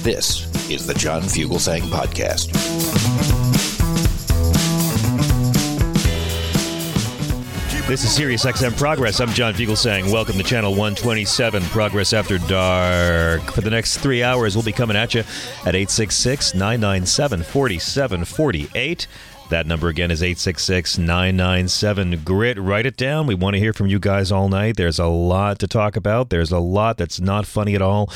This is the John Fugelsang Podcast. This is Sirius XM Progress. I'm John Fugelsang. Welcome to Channel 127, Progress After Dark. For the next three hours, we'll be coming at you at 866 997 4748. That number again is 866 997 GRIT. Write it down. We want to hear from you guys all night. There's a lot to talk about, there's a lot that's not funny at all.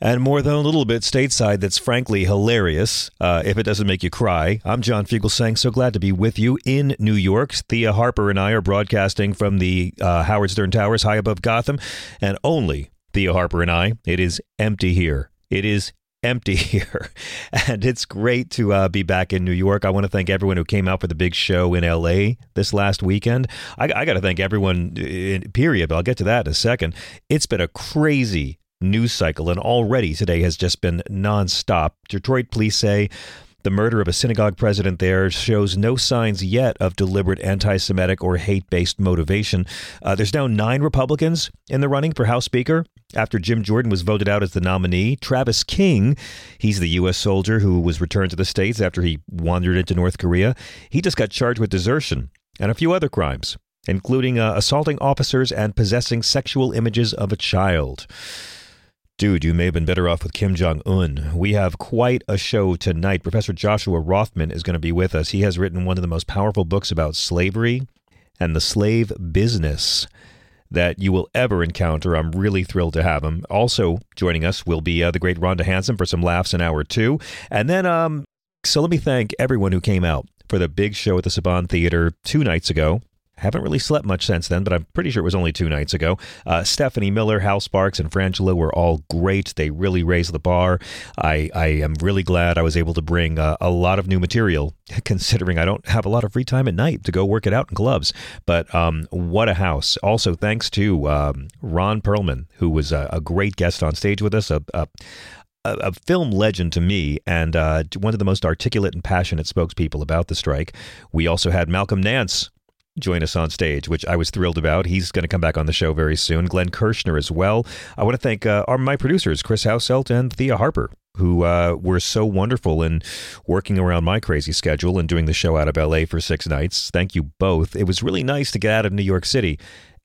And more than a little bit stateside that's frankly hilarious, uh, if it doesn't make you cry. I'm John Fugelsang, so glad to be with you in New York. Thea Harper and I are broadcasting from the uh, Howard Stern Towers high above Gotham, and only Thea Harper and I. It is empty here. It is empty here. And it's great to uh, be back in New York. I want to thank everyone who came out for the big show in LA this last weekend. I, I got to thank everyone, in, period, but I'll get to that in a second. It's been a crazy news cycle, and already today has just been nonstop. Detroit police say the murder of a synagogue president there shows no signs yet of deliberate anti Semitic or hate based motivation. Uh, there's now nine Republicans in the running for House Speaker after Jim Jordan was voted out as the nominee. Travis King, he's the U.S. soldier who was returned to the States after he wandered into North Korea. He just got charged with desertion and a few other crimes, including uh, assaulting officers and possessing sexual images of a child. Dude, you may have been better off with Kim Jong un. We have quite a show tonight. Professor Joshua Rothman is going to be with us. He has written one of the most powerful books about slavery and the slave business that you will ever encounter. I'm really thrilled to have him. Also joining us will be uh, the great Rhonda Hansome for some laughs in hour two. And then, um, so let me thank everyone who came out for the big show at the Saban Theater two nights ago. Haven't really slept much since then, but I'm pretty sure it was only two nights ago. Uh, Stephanie Miller, Hal Sparks, and Frangela were all great. They really raised the bar. I, I am really glad I was able to bring uh, a lot of new material, considering I don't have a lot of free time at night to go work it out in clubs. But um, what a house. Also, thanks to um, Ron Perlman, who was a, a, great guest on stage with us, a, a a, film legend to me and uh, one of the most articulate and passionate spokespeople about the strike. We also had Malcolm Nance join us on stage, which I was thrilled about. He's going to come back on the show very soon. Glenn Kirschner as well. I want to thank uh, our, my producers, Chris Hauselt and Thea Harper, who uh, were so wonderful in working around my crazy schedule and doing the show out of LA for six nights. Thank you both. It was really nice to get out of New York City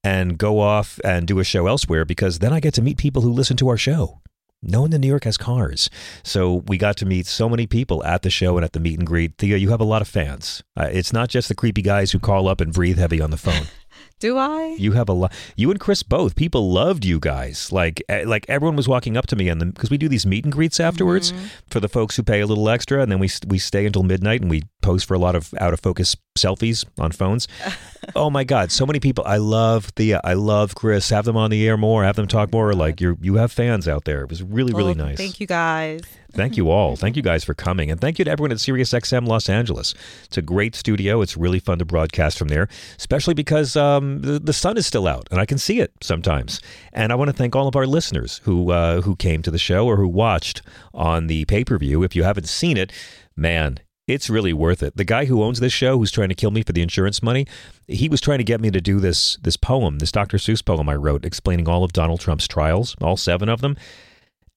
and go off and do a show elsewhere because then I get to meet people who listen to our show. No one in New York has cars. So we got to meet so many people at the show and at the meet and greet. Thea, you have a lot of fans. Uh, it's not just the creepy guys who call up and breathe heavy on the phone. Do I? You have a lot. You and Chris both. People loved you guys. Like eh, like everyone was walking up to me and because we do these meet and greets afterwards mm-hmm. for the folks who pay a little extra, and then we we stay until midnight and we pose for a lot of out of focus selfies on phones. oh my God, so many people. I love Thea. I love Chris. Have them on the air more. Have them talk more. Like you you have fans out there. It was really really nice. Thank you guys. Thank you all. Thank you guys for coming. And thank you to everyone at SiriusXM Los Angeles. It's a great studio. It's really fun to broadcast from there, especially because um, the, the sun is still out and I can see it sometimes. And I want to thank all of our listeners who, uh, who came to the show or who watched on the pay per view. If you haven't seen it, man, it's really worth it. The guy who owns this show, who's trying to kill me for the insurance money, he was trying to get me to do this this poem, this Dr. Seuss poem I wrote, explaining all of Donald Trump's trials, all seven of them.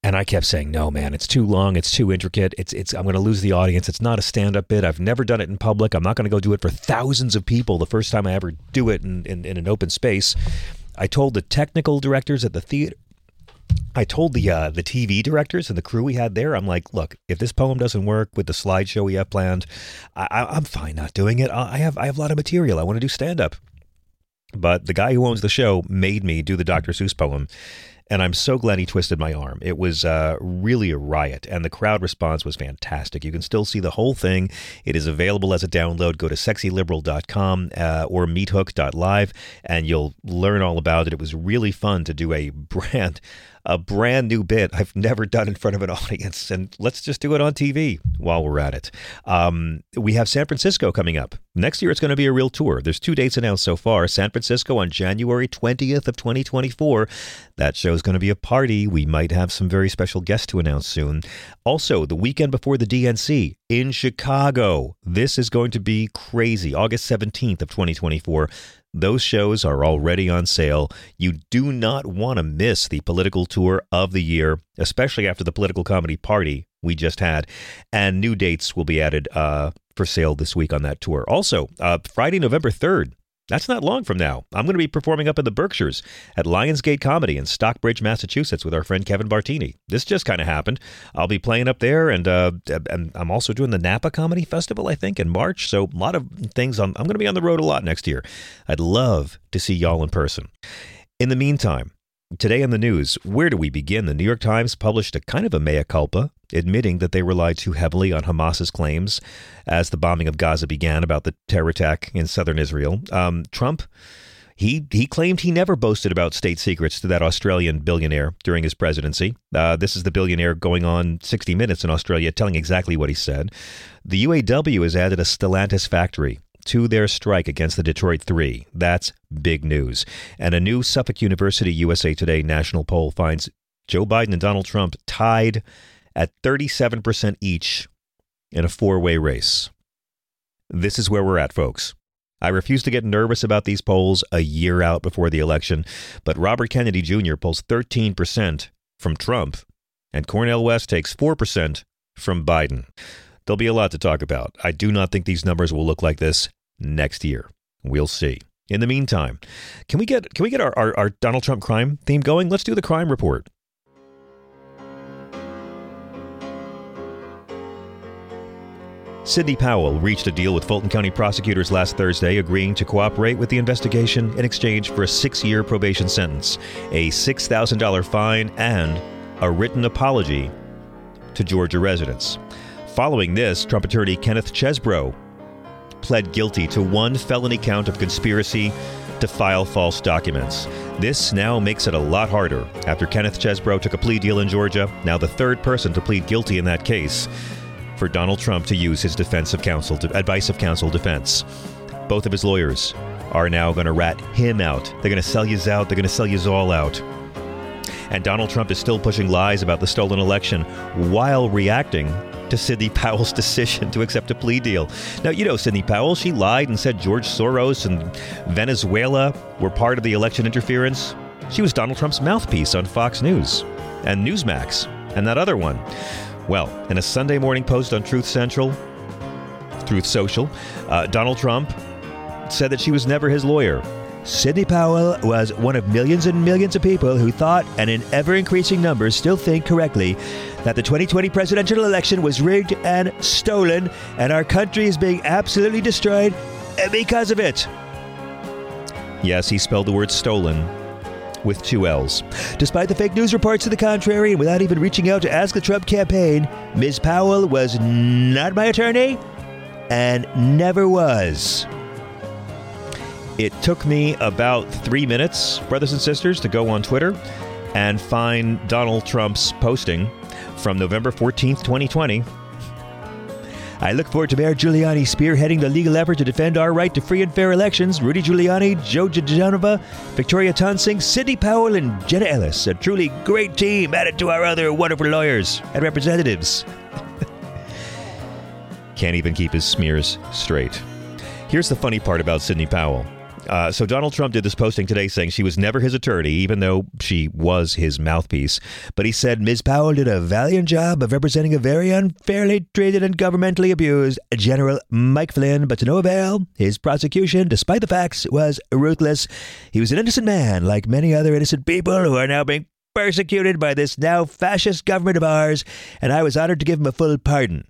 And I kept saying, "No, man, it's too long. It's too intricate. It's it's. I'm going to lose the audience. It's not a stand-up bit. I've never done it in public. I'm not going to go do it for thousands of people. The first time I ever do it in, in, in an open space." I told the technical directors at the theater. I told the uh, the TV directors and the crew we had there, I'm like, look, if this poem doesn't work with the slideshow we have planned, I, am fine not doing it. I have I have a lot of material. I want to do stand up. But the guy who owns the show made me do the Dr. Seuss poem, and I'm so glad he twisted my arm. It was uh, really a riot, and the crowd response was fantastic. You can still see the whole thing. It is available as a download. Go to sexyliberal.com uh, or meathook.live, and you'll learn all about it. It was really fun to do a brand a brand new bit I've never done in front of an audience, and let's just do it on TV while we're at it. Um, we have San Francisco coming up next year. It's going to be a real tour. There's two dates announced so far: San Francisco on January 20th of 2024. That show is going to be a party. We might have some very special guests to announce soon. Also, the weekend before the DNC in Chicago. This is going to be crazy. August 17th of 2024. Those shows are already on sale. You do not want to miss the political tour of the year, especially after the political comedy party we just had. And new dates will be added uh, for sale this week on that tour. Also, uh, Friday, November 3rd, that's not long from now. I'm going to be performing up in the Berkshires at Lionsgate Comedy in Stockbridge, Massachusetts with our friend Kevin Bartini. This just kind of happened. I'll be playing up there, and, uh, and I'm also doing the Napa Comedy Festival, I think, in March. So a lot of things. I'm, I'm going to be on the road a lot next year. I'd love to see y'all in person. In the meantime, Today in the news, where do we begin? The New York Times published a kind of a mea culpa, admitting that they relied too heavily on Hamas's claims as the bombing of Gaza began about the terror attack in southern Israel. Um, Trump. He, he claimed he never boasted about state secrets to that Australian billionaire during his presidency. Uh, this is the billionaire going on 60 Minutes in Australia telling exactly what he said. The UAW has added a Stellantis factory to their strike against the Detroit Three. That's big news. And a new Suffolk University USA Today national poll finds Joe Biden and Donald Trump tied at 37% each in a four way race. This is where we're at, folks. I refuse to get nervous about these polls a year out before the election, but Robert Kennedy Jr. polls 13% from Trump, and Cornel West takes 4% from Biden. There'll be a lot to talk about. I do not think these numbers will look like this next year. We'll see. In the meantime, can we get can we get our, our, our Donald Trump crime theme going? Let's do the crime report. Sidney Powell reached a deal with Fulton County prosecutors last Thursday, agreeing to cooperate with the investigation in exchange for a six year probation sentence, a $6,000 fine, and a written apology to Georgia residents. Following this, Trump attorney Kenneth Chesebro pled guilty to one felony count of conspiracy to file false documents. This now makes it a lot harder. After Kenneth Chesebro took a plea deal in Georgia, now the third person to plead guilty in that case, for Donald Trump to use his defense of counsel, advice of counsel defense. Both of his lawyers are now going to rat him out. They're going to sell you out. They're going to sell you all out. And Donald Trump is still pushing lies about the stolen election while reacting to Sidney Powell's decision to accept a plea deal. Now, you know Sidney Powell, she lied and said George Soros and Venezuela were part of the election interference. She was Donald Trump's mouthpiece on Fox News and Newsmax and that other one. Well, in a Sunday morning post on Truth Central, Truth Social, uh, Donald Trump said that she was never his lawyer. Sidney Powell was one of millions and millions of people who thought, and in ever increasing numbers still think correctly, that the 2020 presidential election was rigged and stolen, and our country is being absolutely destroyed because of it. Yes, he spelled the word stolen with two L's. Despite the fake news reports to the contrary, and without even reaching out to ask the Trump campaign, Ms. Powell was not my attorney and never was. It took me about three minutes, brothers and sisters, to go on Twitter and find Donald Trump's posting from November 14th, 2020. I look forward to Mayor Giuliani spearheading the legal effort to defend our right to free and fair elections. Rudy Giuliani, Joe Genova, Victoria Toensing, Sidney Powell, and Jenna Ellis. A truly great team added to our other wonderful lawyers and representatives. Can't even keep his smears straight. Here's the funny part about Sidney Powell. Uh, so Donald Trump did this posting today saying she was never his attorney, even though she was his mouthpiece. But he said Ms. Powell did a valiant job of representing a very unfairly treated and governmentally abused General Mike Flynn, but to no avail. His prosecution, despite the facts, was ruthless. He was an innocent man, like many other innocent people who are now being persecuted by this now fascist government of ours, and I was honored to give him a full pardon.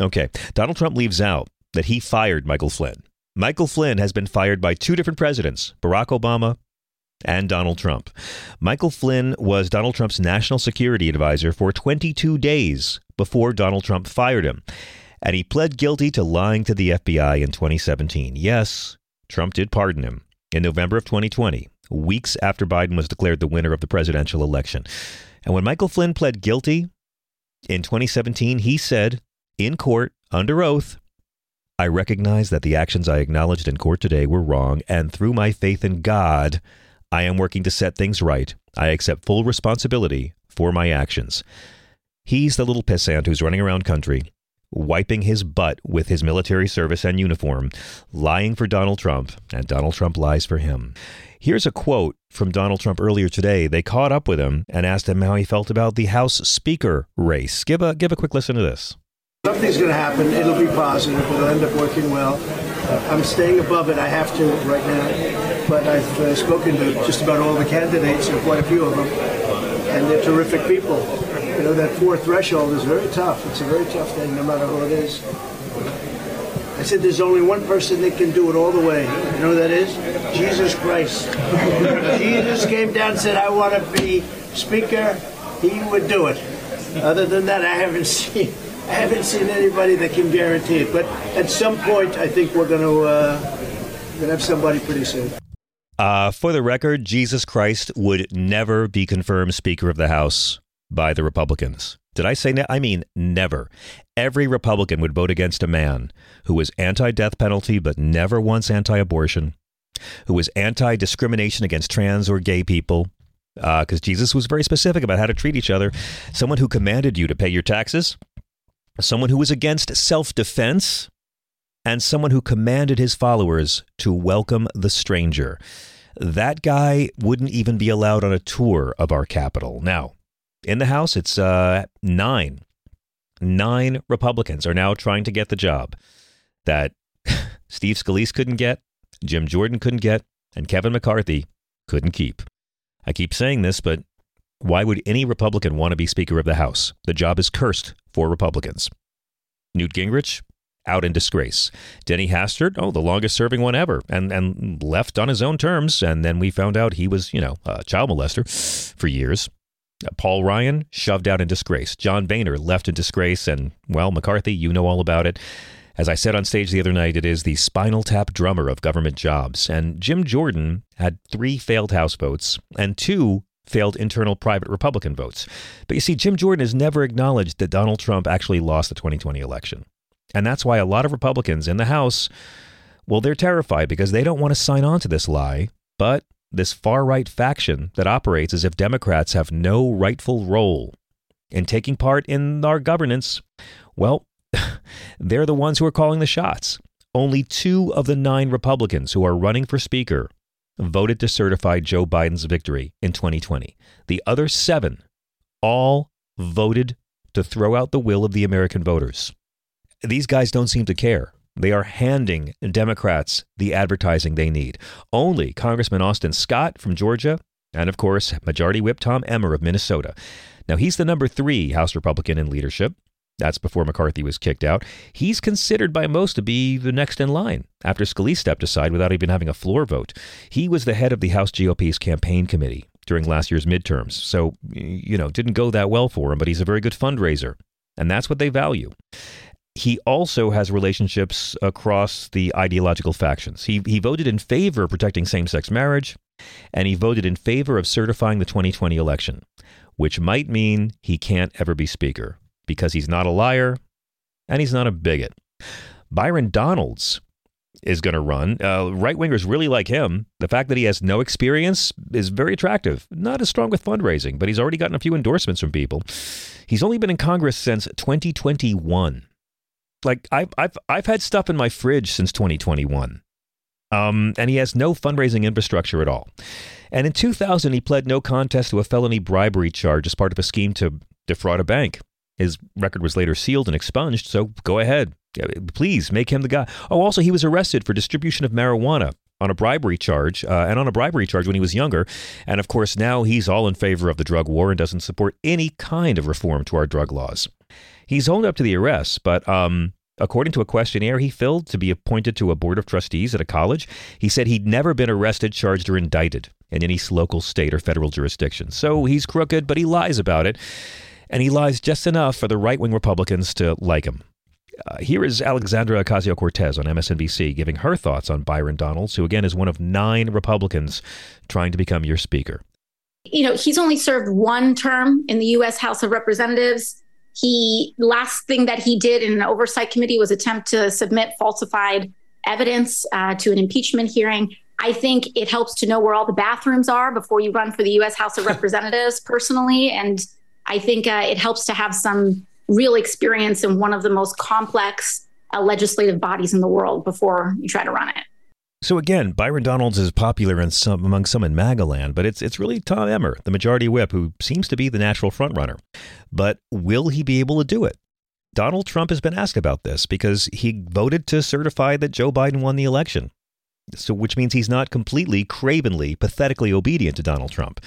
Okay, Donald Trump leaves out that he fired Michael Flynn. Michael Flynn has been fired by two different presidents, Barack Obama and Donald Trump. Michael Flynn was Donald Trump's national security advisor for 22 days before Donald Trump fired him. And he pled guilty to lying to the FBI in 2017. Yes, Trump did pardon him in November of 2020, weeks after Biden was declared the winner of the presidential election. And when Michael Flynn pled guilty in 2017, he said in court, under oath, I recognize that the actions I acknowledged in court today were wrong, and through my faith in God, I am working to set things right. I accept full responsibility for my actions. He's the little pissant who's running around country, wiping his butt with his military service and uniform, lying for Donald Trump, and Donald Trump lies for him. Here's a quote from Donald Trump earlier today. They caught up with him and asked him how he felt about the House Speaker race. Give a give a quick listen to this. Something's going to happen. It'll be positive. It'll end up working well. I'm staying above it. I have to right now. But I've uh, spoken to just about all the candidates, and quite a few of them, and they're terrific people. You know, that fourth threshold is very tough. It's a very tough thing, no matter who it is. I said there's only one person that can do it all the way. You know who that is? Jesus Christ. Jesus came down and said, I want to be Speaker. He would do it. Other than that, I haven't seen I haven't seen anybody that can guarantee it. But at some point, I think we're going to uh, to have somebody pretty soon. Uh, for the record, Jesus Christ would never be confirmed Speaker of the House by the Republicans. Did I say ne- I mean never. Every Republican would vote against a man who was anti death penalty but never once anti abortion, who was anti discrimination against trans or gay people, because uh, Jesus was very specific about how to treat each other. Someone who commanded you to pay your taxes, someone who was against self defense, and someone who commanded his followers to welcome the stranger. That guy wouldn't even be allowed on a tour of our capital. Now, in the House, it's uh, nine. Nine Republicans are now trying to get the job that Steve Scalise couldn't get, Jim Jordan couldn't get, and Kevin McCarthy couldn't keep. I keep saying this, but why would any Republican want to be Speaker of the House? The job is cursed for Republicans. Newt Gingrich, out in disgrace. Denny Hastert, oh, the longest serving one ever, and, and left on his own terms. And then we found out he was, you know, a child molester for years. Uh, Paul Ryan shoved out in disgrace. John Boehner left in disgrace. And, well, McCarthy, you know all about it. As I said on stage the other night, it is the spinal tap drummer of government jobs. And Jim Jordan had three failed House votes and two failed internal private Republican votes. But you see, Jim Jordan has never acknowledged that Donald Trump actually lost the 2020 election. And that's why a lot of Republicans in the House, well, they're terrified because they don't want to sign on to this lie. But this far right faction that operates as if Democrats have no rightful role in taking part in our governance, well, they're the ones who are calling the shots. Only two of the nine Republicans who are running for Speaker voted to certify Joe Biden's victory in 2020. The other seven all voted to throw out the will of the American voters. These guys don't seem to care. They are handing Democrats the advertising they need. Only Congressman Austin Scott from Georgia, and of course, Majority Whip Tom Emmer of Minnesota. Now, he's the number three House Republican in leadership. That's before McCarthy was kicked out. He's considered by most to be the next in line after Scalise stepped aside without even having a floor vote. He was the head of the House GOP's campaign committee during last year's midterms. So, you know, didn't go that well for him, but he's a very good fundraiser. And that's what they value he also has relationships across the ideological factions. He, he voted in favor of protecting same sex marriage, and he voted in favor of certifying the 2020 election, which might mean he can't ever be Speaker because he's not a liar and he's not a bigot. Byron Donalds is going to run. Uh, right wingers really like him. The fact that he has no experience is very attractive. Not as strong with fundraising, but he's already gotten a few endorsements from people. He's only been in Congress since 2021 like I've I've I've had stuff in my fridge since 2021. Um, and he has no fundraising infrastructure at all. And in 2000, he pled no contest to a felony bribery charge as part of a scheme to defraud a bank. His record was later sealed and expunged, so go ahead. Please make him the guy. Oh, also, he was arrested for distribution of marijuana on a bribery charge, uh, and on a bribery charge when he was younger. And of course, now he's all in favor of the drug war and doesn't support any kind of reform to our drug laws. He's owned up to the arrests, but um, according to a questionnaire he filled to be appointed to a board of trustees at a college, he said he'd never been arrested, charged, or indicted in any local, state, or federal jurisdiction. So he's crooked, but he lies about it. And he lies just enough for the right wing Republicans to like him. Uh, here is Alexandra Ocasio Cortez on MSNBC giving her thoughts on Byron Donalds, who again is one of nine Republicans trying to become your speaker. You know, he's only served one term in the U.S. House of Representatives. He last thing that he did in an oversight committee was attempt to submit falsified evidence uh, to an impeachment hearing. I think it helps to know where all the bathrooms are before you run for the U.S. House of Representatives personally, and I think uh, it helps to have some real experience in one of the most complex uh, legislative bodies in the world before you try to run it. So again, Byron Donalds is popular some, among some in Magaland, but it's it's really Tom Emmer, the majority whip, who seems to be the natural frontrunner. But will he be able to do it? Donald Trump has been asked about this because he voted to certify that Joe Biden won the election. So which means he's not completely cravenly, pathetically obedient to Donald Trump.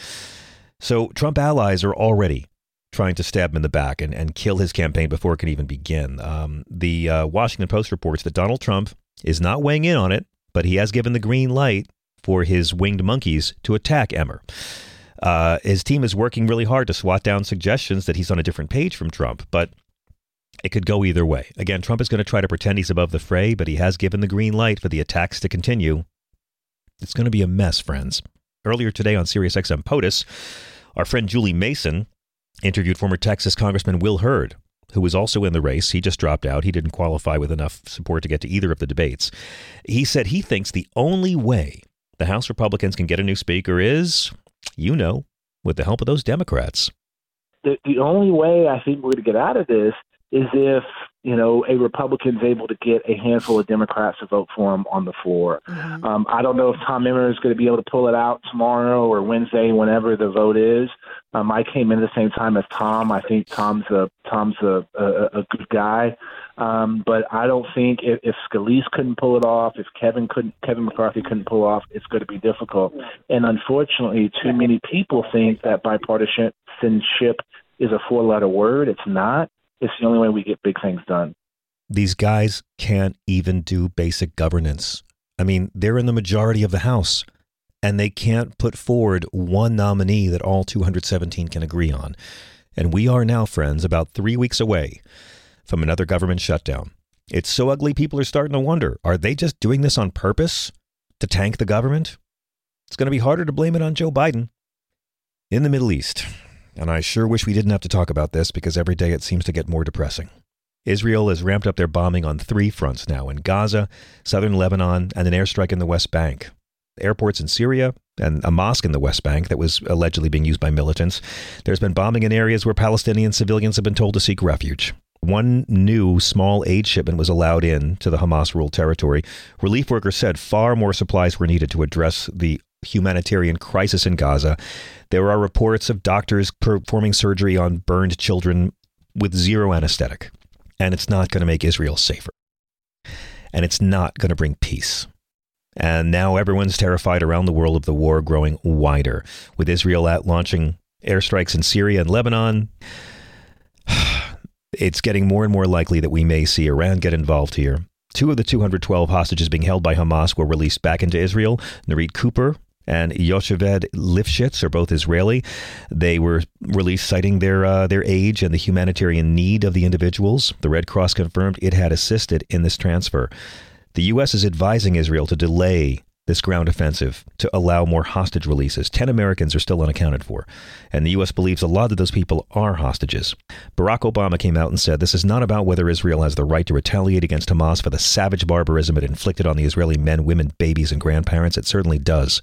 So Trump allies are already trying to stab him in the back and, and kill his campaign before it can even begin. Um, the uh, Washington Post reports that Donald Trump is not weighing in on it, but he has given the green light for his winged monkeys to attack Emmer. Uh, his team is working really hard to swat down suggestions that he's on a different page from Trump, but it could go either way. Again, Trump is going to try to pretend he's above the fray, but he has given the green light for the attacks to continue. It's going to be a mess, friends. Earlier today on SiriusXM POTUS, our friend Julie Mason interviewed former Texas Congressman Will Hurd, who was also in the race. He just dropped out. He didn't qualify with enough support to get to either of the debates. He said he thinks the only way the House Republicans can get a new speaker is, you know, with the help of those Democrats. The, the only way I think we're going to get out of this is if you know a Republican's able to get a handful of Democrats to vote for him on the floor. Mm-hmm. Um, I don't know if Tom Emmer is going to be able to pull it out tomorrow or Wednesday, whenever the vote is. Um, I came in the same time as Tom. I think Tom's a Tom's a a, a good guy, um, but I don't think if, if Scalise couldn't pull it off, if Kevin couldn't, Kevin McCarthy couldn't pull off, it's going to be difficult. And unfortunately, too many people think that bipartisanship is a four-letter word. It's not. It's the only way we get big things done. These guys can't even do basic governance. I mean, they're in the majority of the House, and they can't put forward one nominee that all 217 can agree on. And we are now, friends, about three weeks away from another government shutdown. It's so ugly, people are starting to wonder are they just doing this on purpose to tank the government? It's going to be harder to blame it on Joe Biden. In the Middle East, and I sure wish we didn't have to talk about this because every day it seems to get more depressing. Israel has ramped up their bombing on three fronts now in Gaza, southern Lebanon, and an airstrike in the West Bank. Airports in Syria and a mosque in the West Bank that was allegedly being used by militants. There's been bombing in areas where Palestinian civilians have been told to seek refuge. One new small aid shipment was allowed in to the Hamas ruled territory. Relief workers said far more supplies were needed to address the humanitarian crisis in Gaza. There are reports of doctors performing surgery on burned children with zero anesthetic. And it's not going to make Israel safer. And it's not going to bring peace. And now everyone's terrified around the world of the war growing wider, with Israel at launching airstrikes in Syria and Lebanon. It's getting more and more likely that we may see Iran get involved here. Two of the 212 hostages being held by Hamas were released back into Israel. Nurit Cooper, and Yocheved Lifshitz are both Israeli. They were released citing their uh, their age and the humanitarian need of the individuals. The Red Cross confirmed it had assisted in this transfer. The U.S. is advising Israel to delay this ground offensive to allow more hostage releases. Ten Americans are still unaccounted for, and the U.S. believes a lot of those people are hostages. Barack Obama came out and said this is not about whether Israel has the right to retaliate against Hamas for the savage barbarism it inflicted on the Israeli men, women, babies, and grandparents. It certainly does.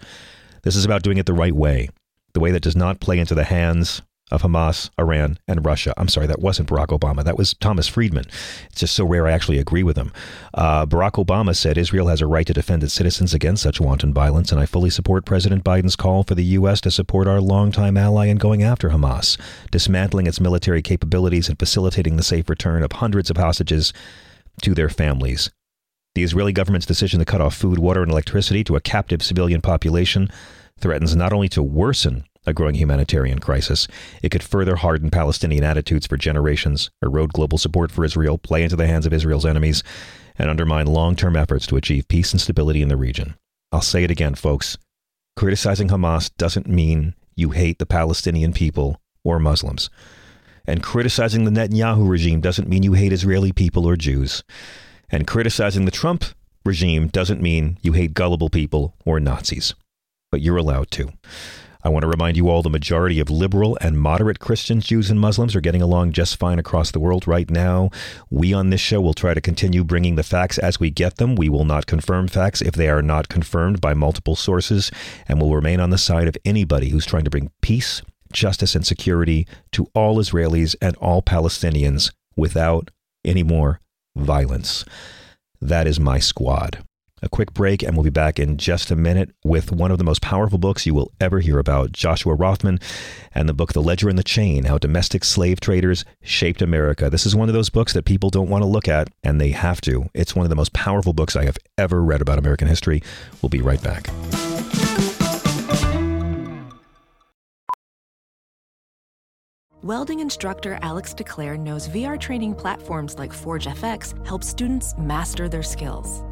This is about doing it the right way, the way that does not play into the hands of Hamas, Iran, and Russia. I'm sorry, that wasn't Barack Obama. That was Thomas Friedman. It's just so rare I actually agree with him. Uh, Barack Obama said Israel has a right to defend its citizens against such wanton violence, and I fully support President Biden's call for the U.S. to support our longtime ally in going after Hamas, dismantling its military capabilities, and facilitating the safe return of hundreds of hostages to their families. The Israeli government's decision to cut off food, water, and electricity to a captive civilian population threatens not only to worsen a growing humanitarian crisis, it could further harden Palestinian attitudes for generations, erode global support for Israel, play into the hands of Israel's enemies, and undermine long term efforts to achieve peace and stability in the region. I'll say it again, folks. Criticizing Hamas doesn't mean you hate the Palestinian people or Muslims. And criticizing the Netanyahu regime doesn't mean you hate Israeli people or Jews. And criticizing the Trump regime doesn't mean you hate gullible people or Nazis. But you're allowed to. I want to remind you all the majority of liberal and moderate Christians, Jews, and Muslims are getting along just fine across the world right now. We on this show will try to continue bringing the facts as we get them. We will not confirm facts if they are not confirmed by multiple sources, and will remain on the side of anybody who's trying to bring peace, justice, and security to all Israelis and all Palestinians without any more violence. That is my squad. A quick break, and we'll be back in just a minute with one of the most powerful books you will ever hear about Joshua Rothman and the book The Ledger and the Chain How Domestic Slave Traders Shaped America. This is one of those books that people don't want to look at, and they have to. It's one of the most powerful books I have ever read about American history. We'll be right back. Welding instructor Alex DeClaire knows VR training platforms like Forge FX help students master their skills.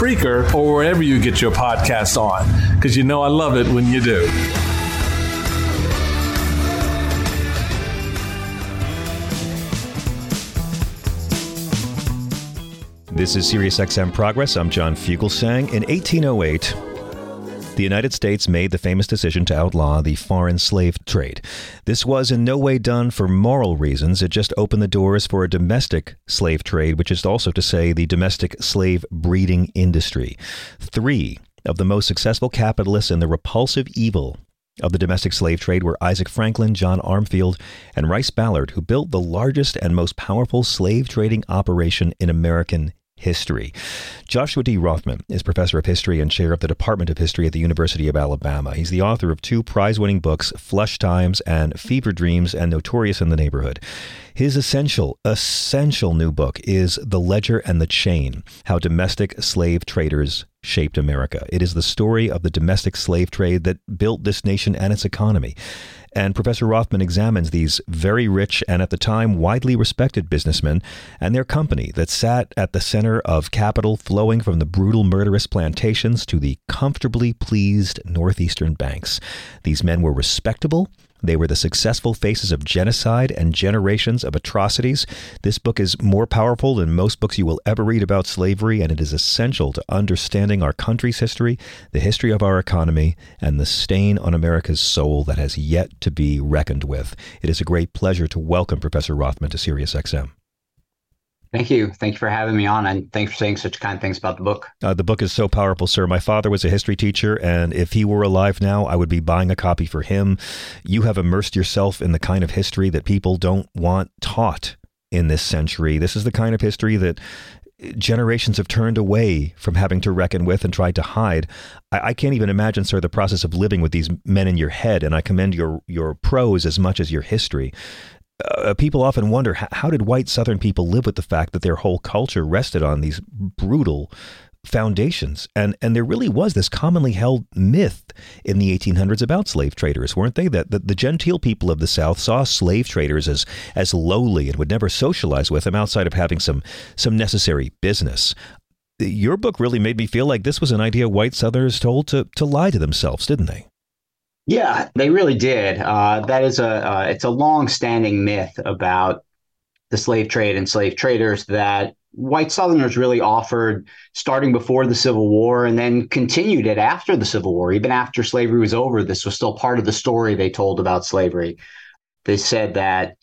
Spreaker, or wherever you get your podcast on, because you know I love it when you do. This is SiriusXM Progress. I'm John Fugelsang. In 1808, the United States made the famous decision to outlaw the foreign slave trade. This was in no way done for moral reasons. It just opened the doors for a domestic slave trade, which is also to say the domestic slave breeding industry. Three of the most successful capitalists in the repulsive evil of the domestic slave trade were Isaac Franklin, John Armfield, and Rice Ballard, who built the largest and most powerful slave trading operation in American history. Joshua D. Rothman is professor of history and chair of the Department of History at the University of Alabama. He's the author of two prize winning books, Flush Times and Fever Dreams and Notorious in the Neighborhood. His essential, essential new book is The Ledger and the Chain How Domestic Slave Traders Shaped America. It is the story of the domestic slave trade that built this nation and its economy. And Professor Rothman examines these very rich and at the time widely respected businessmen and their company that sat at the center of capital flowing from the brutal, murderous plantations to the comfortably pleased northeastern banks. These men were respectable they were the successful faces of genocide and generations of atrocities. This book is more powerful than most books you will ever read about slavery, and it is essential to understanding our country's history, the history of our economy, and the stain on America's soul that has yet to be reckoned with. It is a great pleasure to welcome Professor Rothman to SiriusXM. Thank you. Thank you for having me on, and thanks for saying such kind things about the book. Uh, the book is so powerful, sir. My father was a history teacher, and if he were alive now, I would be buying a copy for him. You have immersed yourself in the kind of history that people don't want taught in this century. This is the kind of history that generations have turned away from having to reckon with and tried to hide. I, I, can't even imagine, sir, the process of living with these men in your head, and I commend your your prose as much as your history. Uh, people often wonder how did white Southern people live with the fact that their whole culture rested on these brutal foundations. And and there really was this commonly held myth in the 1800s about slave traders, weren't they? That the, the genteel people of the South saw slave traders as as lowly and would never socialize with them outside of having some some necessary business. Your book really made me feel like this was an idea white Southerners told to to lie to themselves, didn't they? Yeah, they really did. Uh, that is a uh, it's a long-standing myth about the slave trade and slave traders that white Southerners really offered starting before the Civil War and then continued it after the Civil War. Even after slavery was over, this was still part of the story they told about slavery. They said that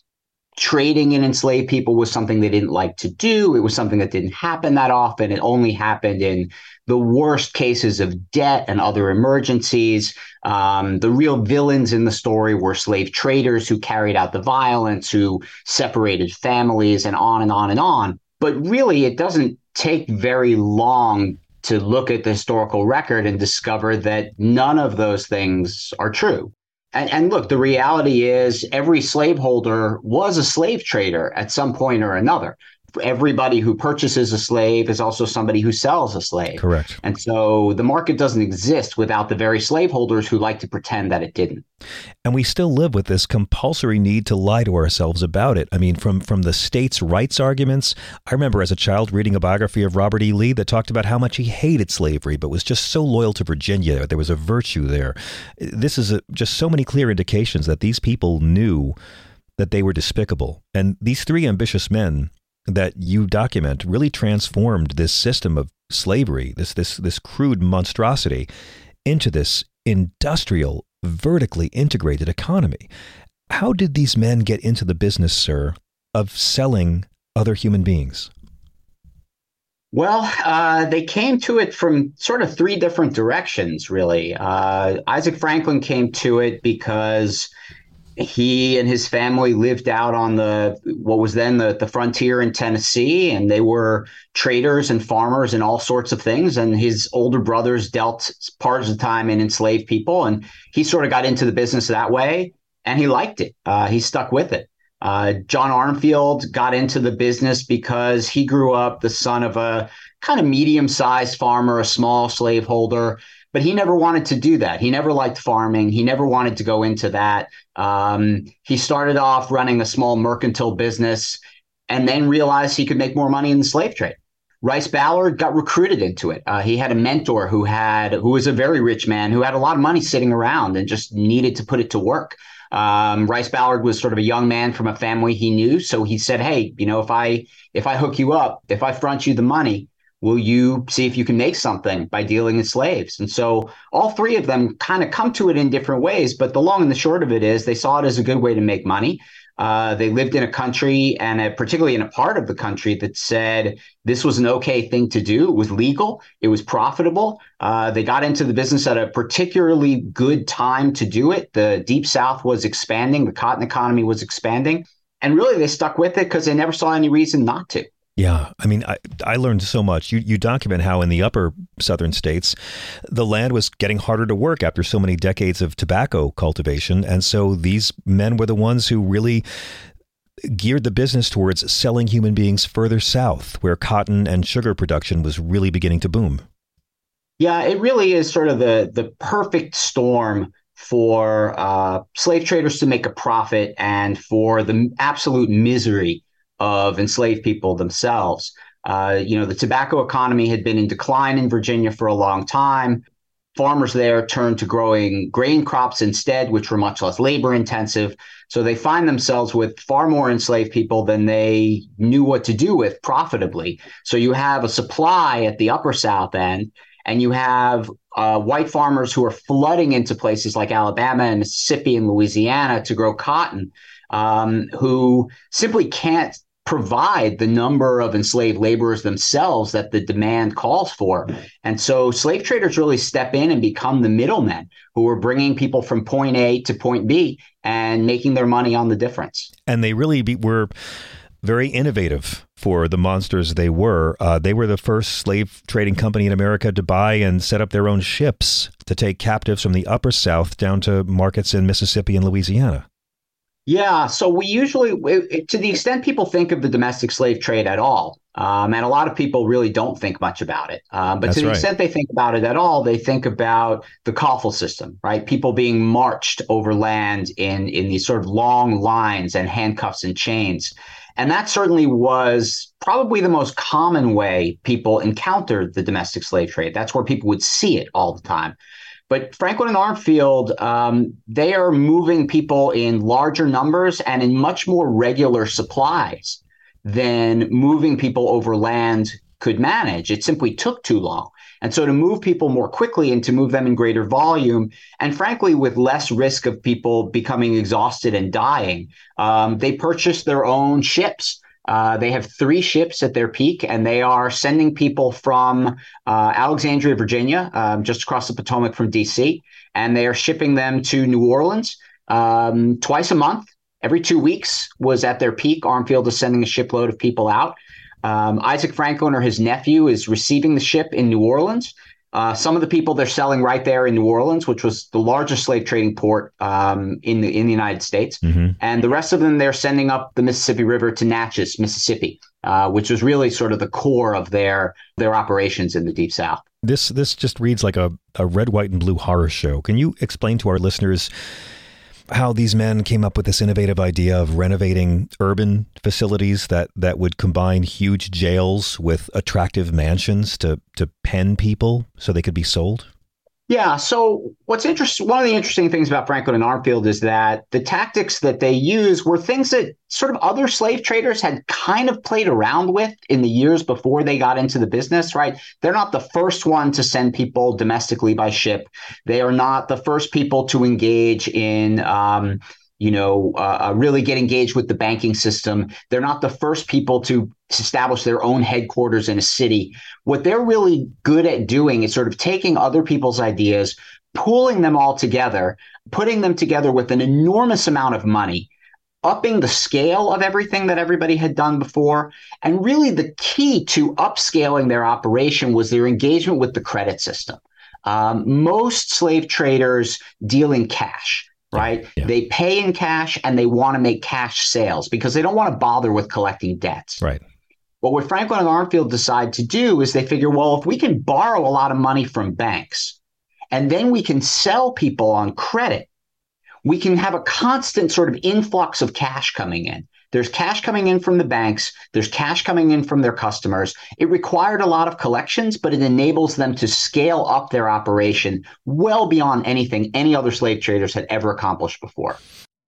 trading in enslaved people was something they didn't like to do. It was something that didn't happen that often. It only happened in the worst cases of debt and other emergencies. Um, the real villains in the story were slave traders who carried out the violence, who separated families, and on and on and on. But really, it doesn't take very long to look at the historical record and discover that none of those things are true. And, and, look, the reality is every slaveholder was a slave trader at some point or another everybody who purchases a slave is also somebody who sells a slave. Correct. And so the market doesn't exist without the very slaveholders who like to pretend that it didn't. And we still live with this compulsory need to lie to ourselves about it. I mean, from from the states' rights arguments, I remember as a child reading a biography of Robert E. Lee that talked about how much he hated slavery, but was just so loyal to Virginia. There was a virtue there. This is a, just so many clear indications that these people knew that they were despicable. And these three ambitious men that you document really transformed this system of slavery, this this this crude monstrosity, into this industrial, vertically integrated economy. How did these men get into the business, sir, of selling other human beings? Well, uh, they came to it from sort of three different directions, really. Uh, Isaac Franklin came to it because he and his family lived out on the what was then the, the frontier in Tennessee, and they were traders and farmers and all sorts of things. And his older brothers dealt part of the time in enslaved people, and he sort of got into the business that way, and he liked it. Uh, he stuck with it. Uh, John Armfield got into the business because he grew up the son of a kind of medium sized farmer, a small slaveholder but he never wanted to do that. He never liked farming. He never wanted to go into that. Um, he started off running a small mercantile business and then realized he could make more money in the slave trade. Rice Ballard got recruited into it. Uh, he had a mentor who had who was a very rich man who had a lot of money sitting around and just needed to put it to work. Um, Rice Ballard was sort of a young man from a family he knew, so he said, "Hey, you know, if I if I hook you up, if I front you the money, will you see if you can make something by dealing in slaves and so all three of them kind of come to it in different ways but the long and the short of it is they saw it as a good way to make money uh, they lived in a country and a, particularly in a part of the country that said this was an okay thing to do. It was legal. It was profitable. Uh, they got into the business at a particularly good time to do it. The Deep South was expanding. The cotton economy was expanding. And really, they stuck with it because they never saw any reason not to. Yeah, I mean, I, I learned so much. You, you document how in the upper southern states, the land was getting harder to work after so many decades of tobacco cultivation. And so these men were the ones who really geared the business towards selling human beings further south, where cotton and sugar production was really beginning to boom. Yeah, it really is sort of the, the perfect storm for uh, slave traders to make a profit and for the absolute misery of enslaved people themselves. Uh, you know, the tobacco economy had been in decline in Virginia for a long time. Farmers there turned to growing grain crops instead, which were much less labor intensive. So they find themselves with far more enslaved people than they knew what to do with profitably. So you have a supply at the upper South end, and you have uh, white farmers who are flooding into places like Alabama and Mississippi and Louisiana to grow cotton, um, who simply can't provide the number of enslaved laborers themselves that the demand calls for. And so slave traders really step in and become the middlemen who are bringing people from point A to point B and making their money on the difference. And they really be, were very innovative for the monsters they were. Uh, they were the first slave trading company in America to buy and set up their own ships to take captives from the upper South down to markets in Mississippi and Louisiana. Yeah, so we usually, to the extent people think of the domestic slave trade at all, um, and a lot of people really don't think much about it. Um, but That's to the right. extent they think about it at all, they think about the coffle system, right? People being marched over land in in these sort of long lines and handcuffs and chains. And that certainly was probably the most common way people encountered the domestic slave trade. That's where people would see it all the time. But Franklin and Armfield, um, they are moving people in larger numbers and in much more regular supplies than moving people over land could manage. It simply took too long. And so to move people more quickly and to move them in greater volume, and frankly, with less risk of people becoming exhausted and dying, um, they purchased their own ships. Uh, they have three ships at their peak, and they are sending people from uh, Alexandria, Virginia, um, just across the Potomac from DC, and they are shipping them to New Orleans um, twice a month. Every two weeks was at their peak. Armfield is sending a shipload of people out. Um, Isaac Franklin or his nephew is receiving the ship in New Orleans. Uh, some of the people they're selling right there in New Orleans, which was the largest slave trading port um, in the in the United States, Mm-hmm. and the rest of them they're sending up the Mississippi River to Natchez, Mississippi, uh, which was really sort of the core of their their operations in the Deep South. This this just reads like a, a red, white, and blue horror show. Can you explain to our listeners how these men came up with this innovative idea of renovating urban facilities that, that would combine huge jails with attractive mansions to, to pen people so they could be sold? Yeah. So what's interesting, one of the interesting things about Franklin and Armfield is that the tactics that they use were things that sort of other slave traders had kind of played around with in the years before they got into the business, right? They're not the first one to send people domestically by ship. They are not the first people to engage in, um, you know, uh, really get engaged with the banking system. They're not the first people to establish their own headquarters in a city. What they're really good at doing is sort of taking other people's ideas, pooling them all together, putting them together with an enormous amount of money, upping the scale of everything that everybody had done before. And really, the key to upscaling their operation was their engagement with the credit system. Um, most slave traders deal in cash right? Yeah. They pay in cash and they want to make cash sales because they don't want to bother with collecting debts. Right. But what Franklin and Armfield decide to do is they figure, well, if we can borrow a lot of money from banks and then we can sell people on credit, we can have a constant sort of influx of cash coming in. There's cash coming in from the banks. There's cash coming in from their customers. It required a lot of collections, but it enables them to scale up their operation well beyond anything any other slave traders had ever accomplished before.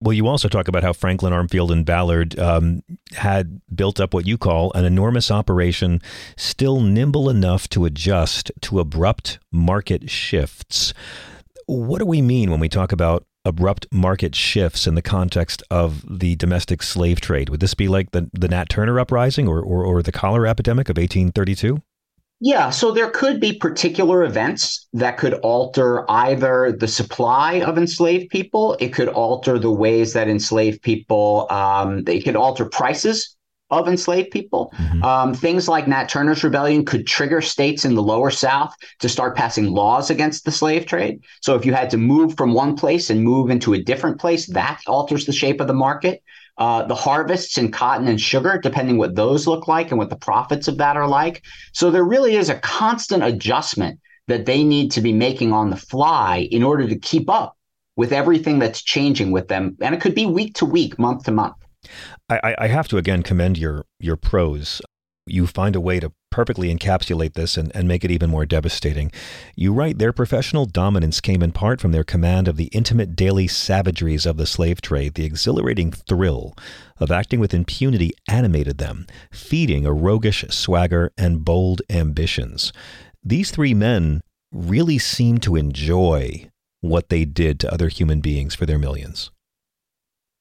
Well, you also talk about how Franklin, Armfield, and Ballard um, had built up what you call an enormous operation, still nimble enough to adjust to abrupt market shifts. What do we mean when we talk about abrupt market shifts in the context of the domestic slave trade? Would this be like the, the Nat Turner uprising or, or, or the cholera epidemic of 1832? Yeah, so there could be particular events that could alter either the supply of enslaved people. It could alter the ways that enslaved people. Um, they could alter prices of enslaved people. Mm-hmm. Um, things like Nat Turner's rebellion could trigger states in the lower South to start passing laws against the slave trade. So if you had to move from one place and move into a different place, that alters the shape of the market. Uh, the harvests in cotton and sugar, depending what those look like and what the profits of that are like. So there really is a constant adjustment that they need to be making on the fly in order to keep up with everything that's changing with them. And it could be week to week, month to month. I, I have to again commend your your prose. You find a way to perfectly encapsulate this and, and make it even more devastating. You write their professional dominance came in part from their command of the intimate daily savageries of the slave trade. The exhilarating thrill of acting with impunity animated them, feeding a roguish swagger and bold ambitions. These three men really seem to enjoy what they did to other human beings for their millions.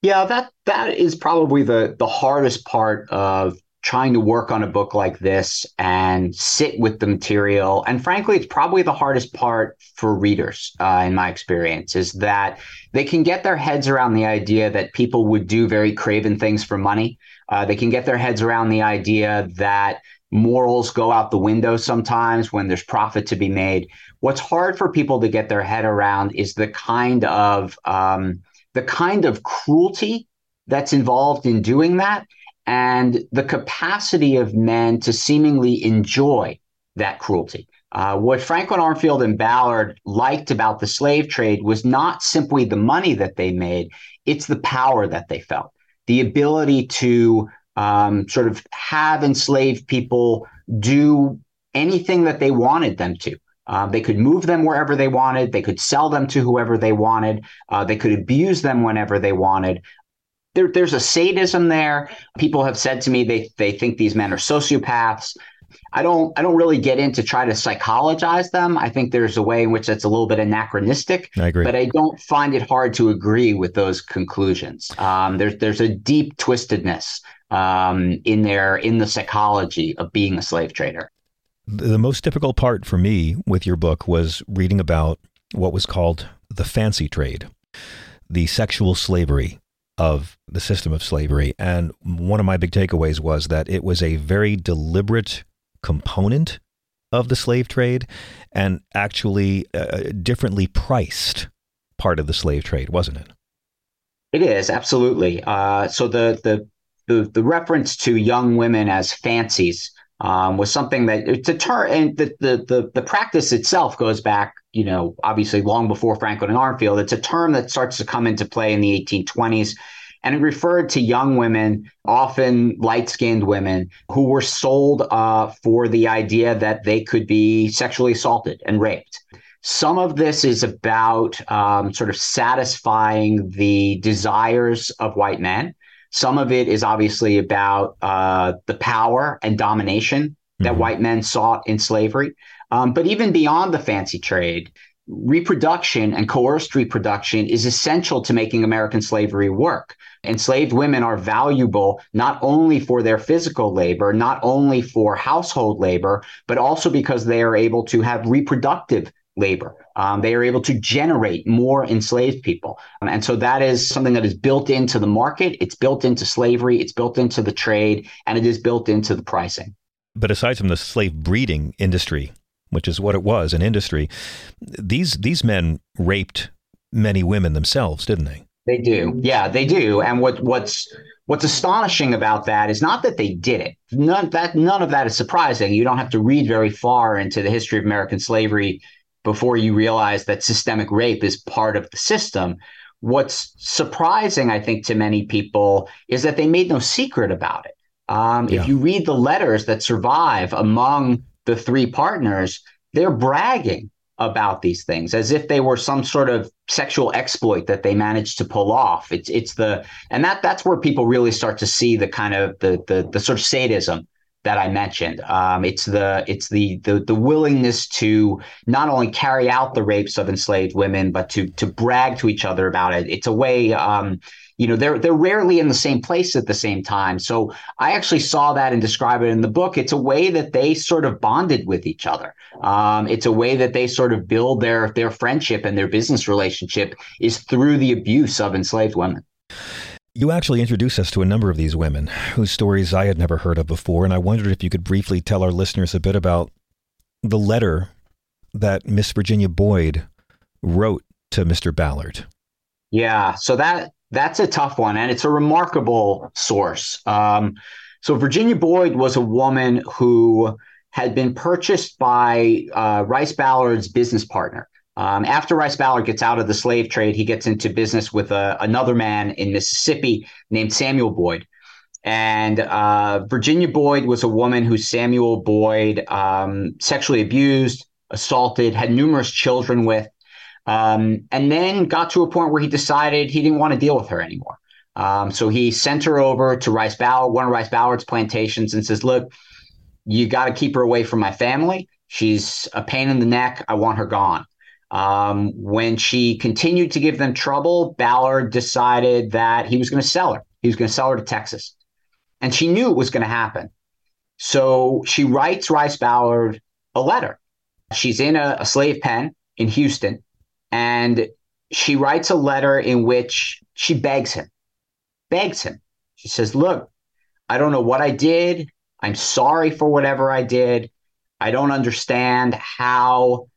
Yeah, that that is probably the the hardest part of trying to work on a book like this and sit with the material. And frankly, it's probably the hardest part for readers, uh, in my experience, is that they can get their heads around the idea that people would do very craven things for money. Uh, they can get their heads around the idea that morals go out the window sometimes when there's profit to be made. What's hard for people to get their head around is the kind of um, the kind of cruelty that's involved in doing that and the capacity of men to seemingly enjoy that cruelty. Uh, what Franklin Armfield and Ballard liked about the slave trade was not simply the money that they made, it's the power that they felt, the ability to um, sort of have enslaved people do anything that they wanted them to. Uh, they could move them wherever they wanted. They could sell them to whoever they wanted. Uh, they could abuse them whenever they wanted. There, there's a sadism there. People have said to me they they think these men are sociopaths. I don't I don't really get into try to psychologize them. I think there's a way in which that's a little bit anachronistic. I agree. But I don't find it hard to agree with those conclusions. Um, there's there's a deep twistedness um, in there in the psychology of being a slave trader. The most difficult part for me with your book was reading about what was called the fancy trade, the sexual slavery of the system of slavery. And one of my big takeaways was that it was a very deliberate component of the slave trade and actually uh, differently priced part of the slave trade, wasn't it? It is absolutely. Uh, so the, the the the reference to young women as fancies um, was something that it's a term, and the, the the the practice itself goes back, you know, obviously long before Franklin and Armfield. It's a term that starts to come into play in the 1820s and it referred to young women, often light skinned women, who were sold uh, for the idea that they could be sexually assaulted and raped. Some of this is about um, sort of satisfying the desires of white men. Some of it is obviously about uh, the power and domination that mm-hmm. white men sought in slavery. Um, but even beyond the fancy trade, reproduction and coerced reproduction is essential to making American slavery work. Enslaved women are valuable not only for their physical labor, not only for household labor, but also because they are able to have reproductive labor. Um, they are able to generate more enslaved people. And so that is something that is built into the market, it's built into slavery, it's built into the trade, and it is built into the pricing. But aside from the slave breeding industry, which is what it was an industry, these these men raped many women themselves, didn't they? They do. Yeah, they do. And what what's what's astonishing about that is not that they did it. None that none of that is surprising. You don't have to read very far into the history of American slavery before you realize that systemic rape is part of the system. What's surprising, I think, to many people is that they made no secret about it. Um, yeah. If you read the letters that survive among the three partners, they're bragging about these things as if they were some sort of sexual exploit that they managed to pull off. It's it's the and that that's where people really start to see the kind of the the, the sort of sadism that I mentioned. Um, it's the it's the, the the willingness to not only carry out the rapes of enslaved women, but to to brag to each other about it. It's a way um, you know they're they're rarely in the same place at the same time so i actually saw that and describe it in the book it's a way that they sort of bonded with each other um, it's a way that they sort of build their their friendship and their business relationship is through the abuse of enslaved women you actually introduced us to a number of these women whose stories I had never heard of before, and I wondered if you could briefly tell our listeners a bit about the letter that Miss Virginia Boyd wrote to Mr. Ballard. Yeah, so that that's a tough one, and it's a remarkable source. Um, so Virginia Boyd was a woman who had been purchased by uh, Rice Ballard's business partner. Um, after Rice Ballard gets out of the slave trade, he gets into business with uh, another man in Mississippi named Samuel Boyd. And uh, Virginia Boyd was a woman who Samuel Boyd um, sexually abused, assaulted, had numerous children with. Um, and then got to a point where he decided he didn't want to deal with her anymore. Um, so he sent her over to Rice Ballard, one of Rice Ballard's plantations, and says, "Look, you got to keep her away from my family. She's a pain in the neck. I want her gone." Um, when she continued to give them trouble, Ballard decided that he was going to sell her. He was going to sell her to Texas, and she knew it was going to happen. So she writes Rice Ballard a letter. She's in a, a slave pen in Houston and she writes a letter in which she begs him, begs him. She says, Look, I don't know what I did. I'm sorry for whatever I did. I don't understand how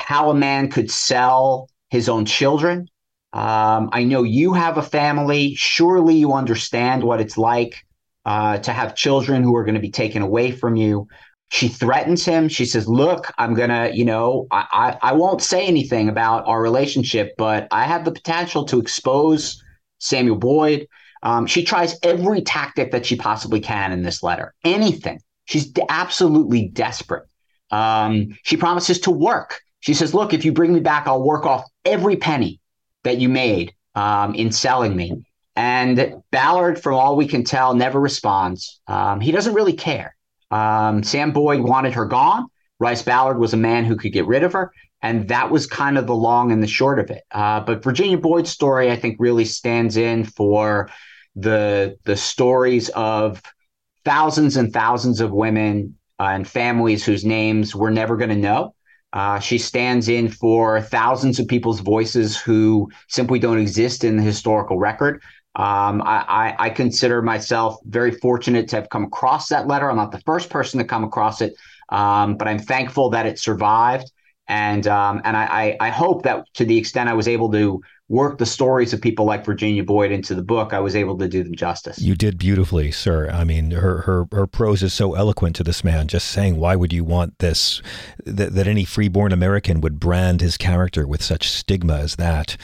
how a man could sell his own children Um, I know you have a family. Surely you understand what it's like uh, to have children who are going to be taken away from you. She threatens him. She says, Look, I'm going to, you know, I, I, I won't say anything about our relationship, but I have the potential to expose Samuel Boyd. Um, she tries every tactic that she possibly can in this letter, anything. She's absolutely desperate. Um, she promises to work. She says, Look, if you bring me back, I'll work off every penny that you made um, in selling me. And Ballard, from all we can tell, never responds. Um, he doesn't really care. Um, Sam Boyd wanted her gone. Rice Ballard was a man who could get rid of her. And that was kind of the long and the short of it. Uh, but Virginia Boyd's story, I think, really stands in for the the stories of thousands and thousands of women uh, and families whose names we're never going to know. Uh, she stands in for thousands of people's voices who simply don't exist in the historical record. Um, I, I, I, consider myself very fortunate to have come across that letter. I'm not the first person to come across it, um, but I'm thankful that it survived. And um, and I, I hope that to the extent I was able to work the stories of people like Virginia Boyd into the book, I was able to do them justice. You did beautifully, sir. I mean, her her her prose is so eloquent to this man. Just saying, why would you want this? That, that any freeborn American would brand his character with such stigma as that.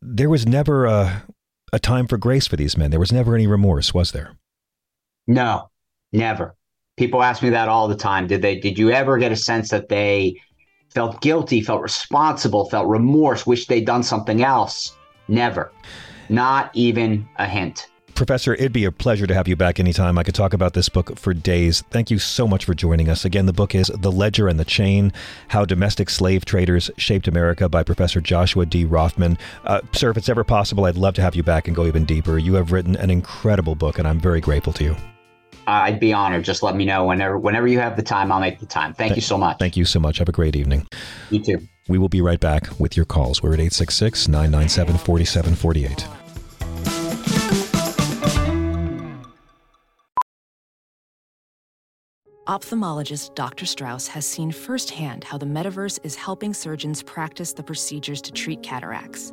There was never a a time for grace for these men. There was never any remorse, was there? No, never. People ask me that all the time. Did they? Did you ever get a sense that they felt guilty, felt responsible, felt remorse, wished they'd done something else. Never. Not even a hint. Professor, it'd be a pleasure to have you back anytime. I could talk about this book for days. Thank you so much for joining us. Again, the book is The Ledger and the Chain How Domestic Slave Traders Shaped America by Professor Joshua D. Rothman. Uh, sir, if it's ever possible, I'd love to have you back and go even deeper. You have written an incredible book, and I'm very grateful to you. I'd be honored. Just let me know whenever whenever you have the time. I'll make the time. Thank Th- you so much. Thank you so much. Have a great evening. You too. We will be right back with your calls. We're at 866 997 4748. Ophthalmologist Dr. Strauss has seen firsthand how the metaverse is helping surgeons practice the procedures to treat cataracts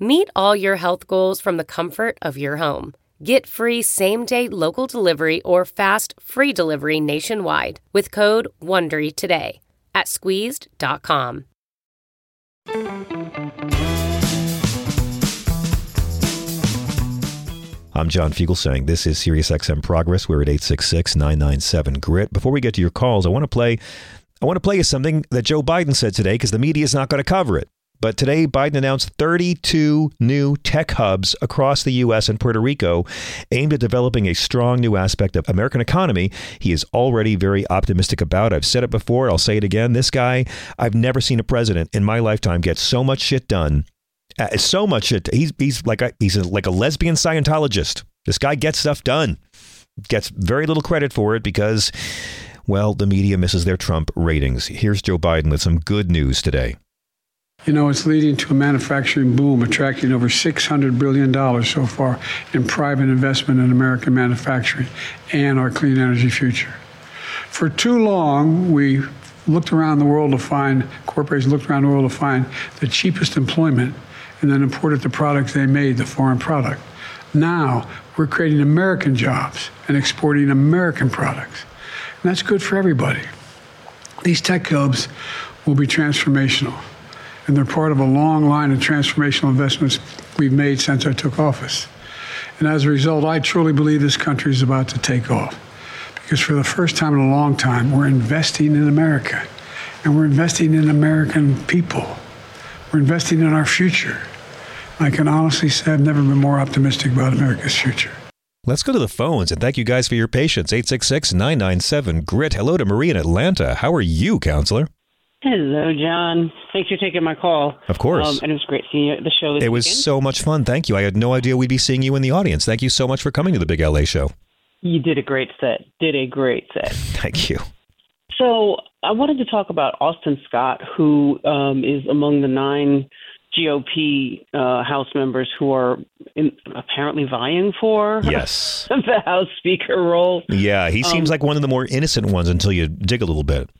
Meet all your health goals from the comfort of your home. Get free same day local delivery or fast free delivery nationwide with code WONDERY today at squeezed.com. I'm John Fugelsang this is SiriusXM Progress. We're at 866 997 GRIT. Before we get to your calls, I want to play. I want to play you something that Joe Biden said today because the media is not going to cover it. But today, Biden announced 32 new tech hubs across the U.S. and Puerto Rico aimed at developing a strong new aspect of American economy. He is already very optimistic about. I've said it before. I'll say it again. This guy, I've never seen a president in my lifetime get so much shit done. Uh, so much shit. He's he's like a, he's a, like a lesbian Scientologist. This guy gets stuff done. Gets very little credit for it because, well, the media misses their Trump ratings. Here's Joe Biden with some good news today. You know, it's leading to a manufacturing boom, attracting over $600 billion so far in private investment in American manufacturing and our clean energy future. For too long, we looked around the world to find, corporations looked around the world to find the cheapest employment and then imported the products they made, the foreign product. Now, we're creating American jobs and exporting American products. And that's good for everybody. These tech hubs will be transformational and they're part of a long line of transformational investments we've made since I took office. And as a result, I truly believe this country is about to take off because for the first time in a long time, we're investing in America and we're investing in American people. We're investing in our future. I can honestly say I've never been more optimistic about America's future. Let's go to the phones and thank you guys for your patience. 866 997 GRIT. Hello to Marie in Atlanta. How are you, counselor? Hello, John. Thanks for taking my call. Of course. Um, and it was great seeing you at the show this It was weekend. so much fun. Thank you. I had no idea we'd be seeing you in the audience. Thank you so much for coming to the Big LA show. You did a great set. Did a great set. Thank you. So I wanted to talk about Austin Scott, who um, is among the nine GOP uh, House members who are in, apparently vying for Yes. the House Speaker role. Yeah, he seems Um, like one of the more innocent ones until you dig a little bit.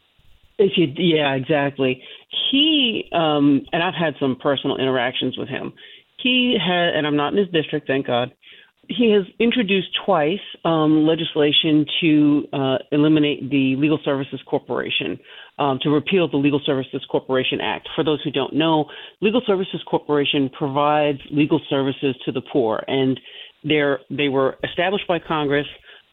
If you, yeah, exactly. He um, and I've had some personal interactions with him. He had, and I'm not in his district, thank God. He has introduced twice um, legislation to uh, eliminate the Legal Services Corporation, um, to repeal the Legal Services Corporation Act. For those who don't know, Legal Services Corporation provides legal services to the poor, and they're they were established by Congress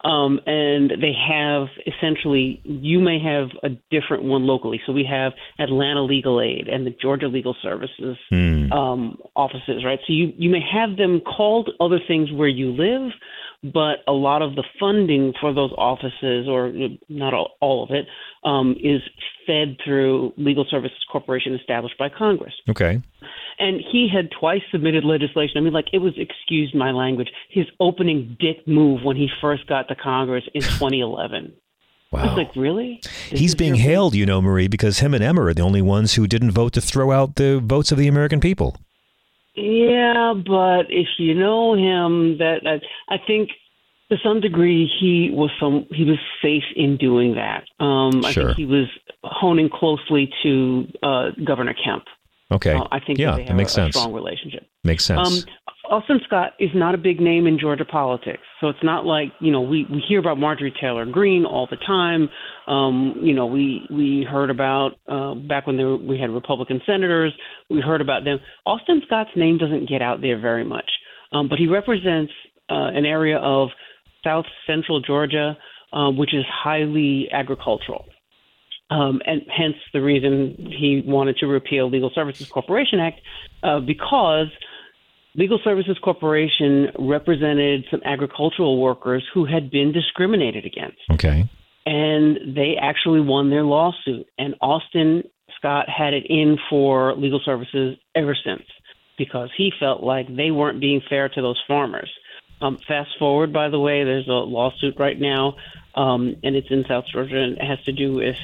um, and they have essentially you may have a different one locally. So we have Atlanta Legal Aid and the Georgia Legal Services Hmm. um, offices, right? So you you may have them called other things where you live, but a lot of the funding for those offices, or not all, all of it, um, is fed through Legal Services Corporation established by Congress. Okay. And he had twice submitted legislation. I mean, like, it was, excuse my language, his opening dick move when he first got to Congress in 2011. I was Wow. like, really? This He's being hailed, you know, Marie, because him and Emma are the only ones who didn't vote to throw out the votes of the American people. Yeah, but if you know him, that, that I think to some degree he was some he was safe in doing that. Um, I think he was honing closely to uh, Governor Kemp. Okay. Uh, I think yeah, that they that have makes a, a sense. strong relationship. Makes sense. Um, Austin Scott is not a big name in Georgia politics, so it's not like you know we, we hear about Marjorie Taylor Greene all the time. Um, you know we we heard about uh, back when were- we had Republican senators. We heard about them. Austin Scott's name doesn't get out there very much, um, but he represents uh, an area of South Central Georgia, uh, which is highly agricultural. Um, and hence the reason he wanted to repeal Legal Services Corporation Act uh, because Legal Services Corporation represented some agricultural workers who had been discriminated against. Okay. And they actually won their lawsuit. And Austin Scott had it in for legal services ever since because he felt like they weren't being fair to those farmers. Um, fast forward, by the way, there's a lawsuit right now, um, and it's in South Georgia, and it has to do with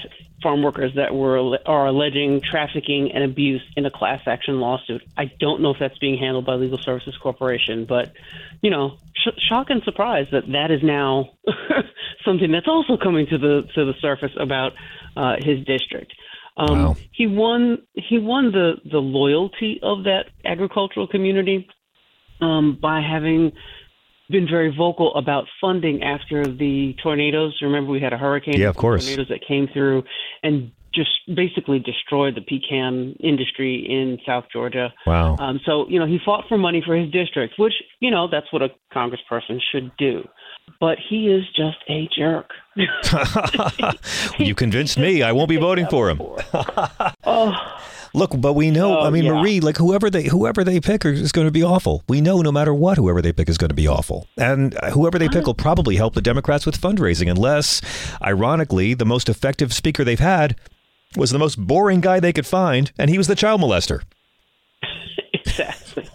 farm workers that were are alleging trafficking and abuse in a class action lawsuit. I don't know if that's being handled by Legal Services Corporation, but you know, sh- shock and surprise that that is now something that's also coming to the to the surface about uh, his district. Um, Wow. He won. He won the the loyalty of that agricultural community um, by having been very vocal about funding after the tornadoes. Remember, we had a hurricane. Yeah, of course. Tornadoes that came through and just basically destroyed the pecan industry in South Georgia. Wow. Um, so you know, he fought for money for his district, which you know that's what a congressperson should do. But he is just a jerk. you convinced me. I won't be voting for him. oh, Look, but we know. Oh, I mean, yeah. Marie, like whoever they whoever they pick is going to be awful. We know no matter what, whoever they pick is going to be awful, and whoever they pick will probably help the Democrats with fundraising. Unless, ironically, the most effective speaker they've had was the most boring guy they could find, and he was the child molester. exactly.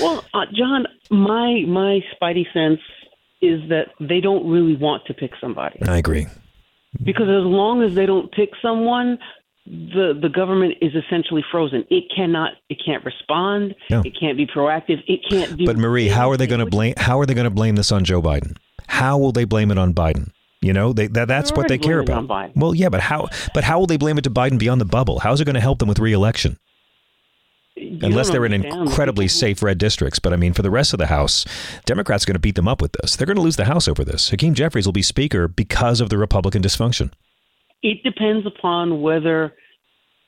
Well, uh, John, my my spidey sense is that they don't really want to pick somebody I agree. because as long as they don't pick someone, the the government is essentially frozen. It cannot, it can't respond. No. It can't be proactive. It can't do. But Marie, how are they going to blame? How are they going to blame this on Joe Biden? How will they blame it on Biden? You know, they, that, that's what they care about. it on Biden. Well, yeah, but how? But how will they blame it to Biden beyond the bubble? How is it going to help them with reelection? You Unless they're in incredibly safe red districts. But I mean, for the rest of the House, Democrats are going to beat them up with this. They're going to lose the House over this. Hakeem Jeffries will be Speaker because of the Republican dysfunction. It depends upon whether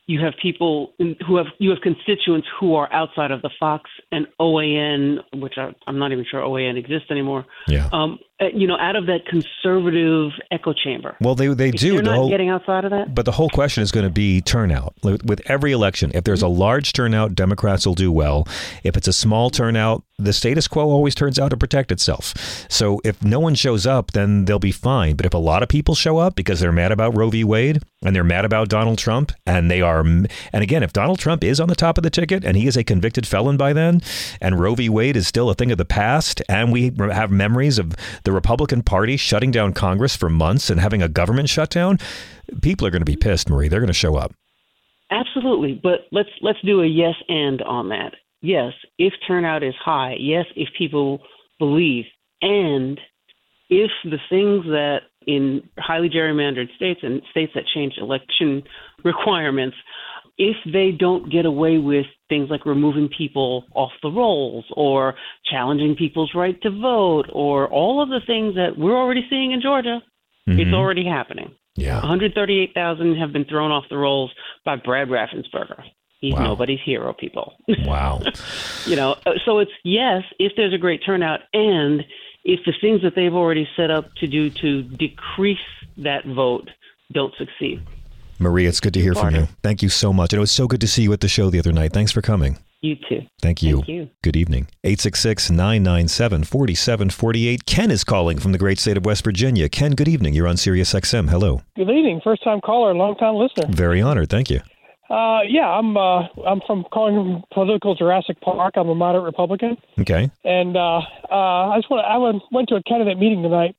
you have people who have you have constituents who are outside of the Fox and OAN, which I, I'm not even sure OAN exists anymore. Yeah. Um, Uh, you know, out of that conservative echo chamber. Well, they they If do. They're the not whole, getting outside of that. But the whole question is going to be turnout. With with every election, if there's a mm-hmm. large turnout, Democrats will do well. If it's a small turnout, the status quo always turns out to protect itself. So if no one shows up, then they'll be fine. But if a lot of people show up because they're mad about Roe v. Wade and they're mad about Donald Trump, and they are, and again, if Donald Trump is on the top of the ticket and he is a convicted felon by then, and Roe v. Wade is still a thing of the past, and we have memories of the Republican Party shutting down Congress for months and having a government shutdown, people are going to be pissed, Marie. They're going to show up. Absolutely, but let's let's do a yes and on that. Yes, if turnout is high. Yes, if people believe, and if the things that in highly gerrymandered states and states that change election requirements, if they don't get away with things like removing people off the rolls or challenging people's right to vote or all of the things that we're already seeing in Georgia, it's Mhm. already happening. Yeah. 138,000 have been thrown off the rolls by Brad Raffensperger. He's Wow. nobody's hero, people. Wow. you know, uh, so it's yes, if there's a great turnout, and if the things that they've already set up to do to decrease that vote don't succeed. Marie, it's good to hear from you. Thank you so much. And it was so good to see you at the show the other night. Thanks for coming. You too. Thank you. Thank you. Good evening. 866 997 4748. Ken is calling from the great state of West Virginia. Ken, good evening. You're on Sirius XM. Hello. Good evening, first time caller, long time listener. Very honored. Thank you. Uh, yeah, I'm uh, I'm from calling from political Jurassic Park. I'm a moderate Republican, Okay. and uh, uh, I just want I went went to a candidate meeting tonight.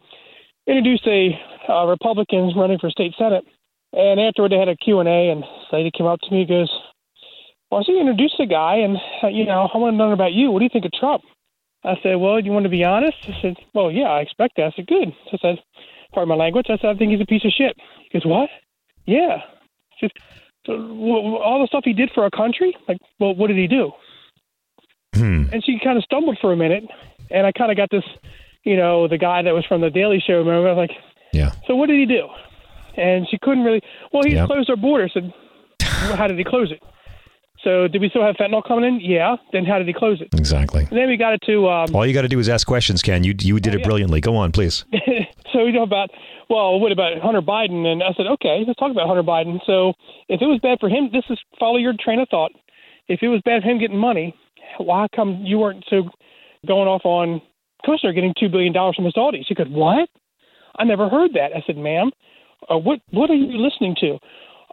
Introduced a uh, Republicans running for state senate, and afterward they had a Q and A, and this lady came up to me and goes, "Well, so you introduced the guy, and uh, you know I want to know about you. What do you think of Trump?" I said, "Well, do you want to be honest?" I said, "Well, yeah, I expect that." I said, "Good." So I said, "Pardon my language." I said, "I think he's a piece of shit." He goes, "What?" Yeah. I said, so, all the stuff he did for our country, like, well, what did he do? Hmm. And she kind of stumbled for a minute, and I kind of got this, you know, the guy that was from the Daily Show. Remember, I was like, yeah. So what did he do? And she couldn't really. Well, he Yep. closed our border. I said, well, how did he close it? So did we still have fentanyl coming in? Yeah. Then how did he close it? Exactly. And then we got it to. Um, All you got to do is ask questions, Ken. You you did Oh, it yeah. brilliantly. Go on, please. so you know about well, what about Hunter Biden? And I said, okay, let's talk about Hunter Biden. So if it was bad for him, this is follow your train of thought. If it was bad for him getting money, why come you weren't so going off on Kushner getting two billion dollars from the Saudis? She goes, what? I never heard that. I said, ma'am, uh, what what are you listening to?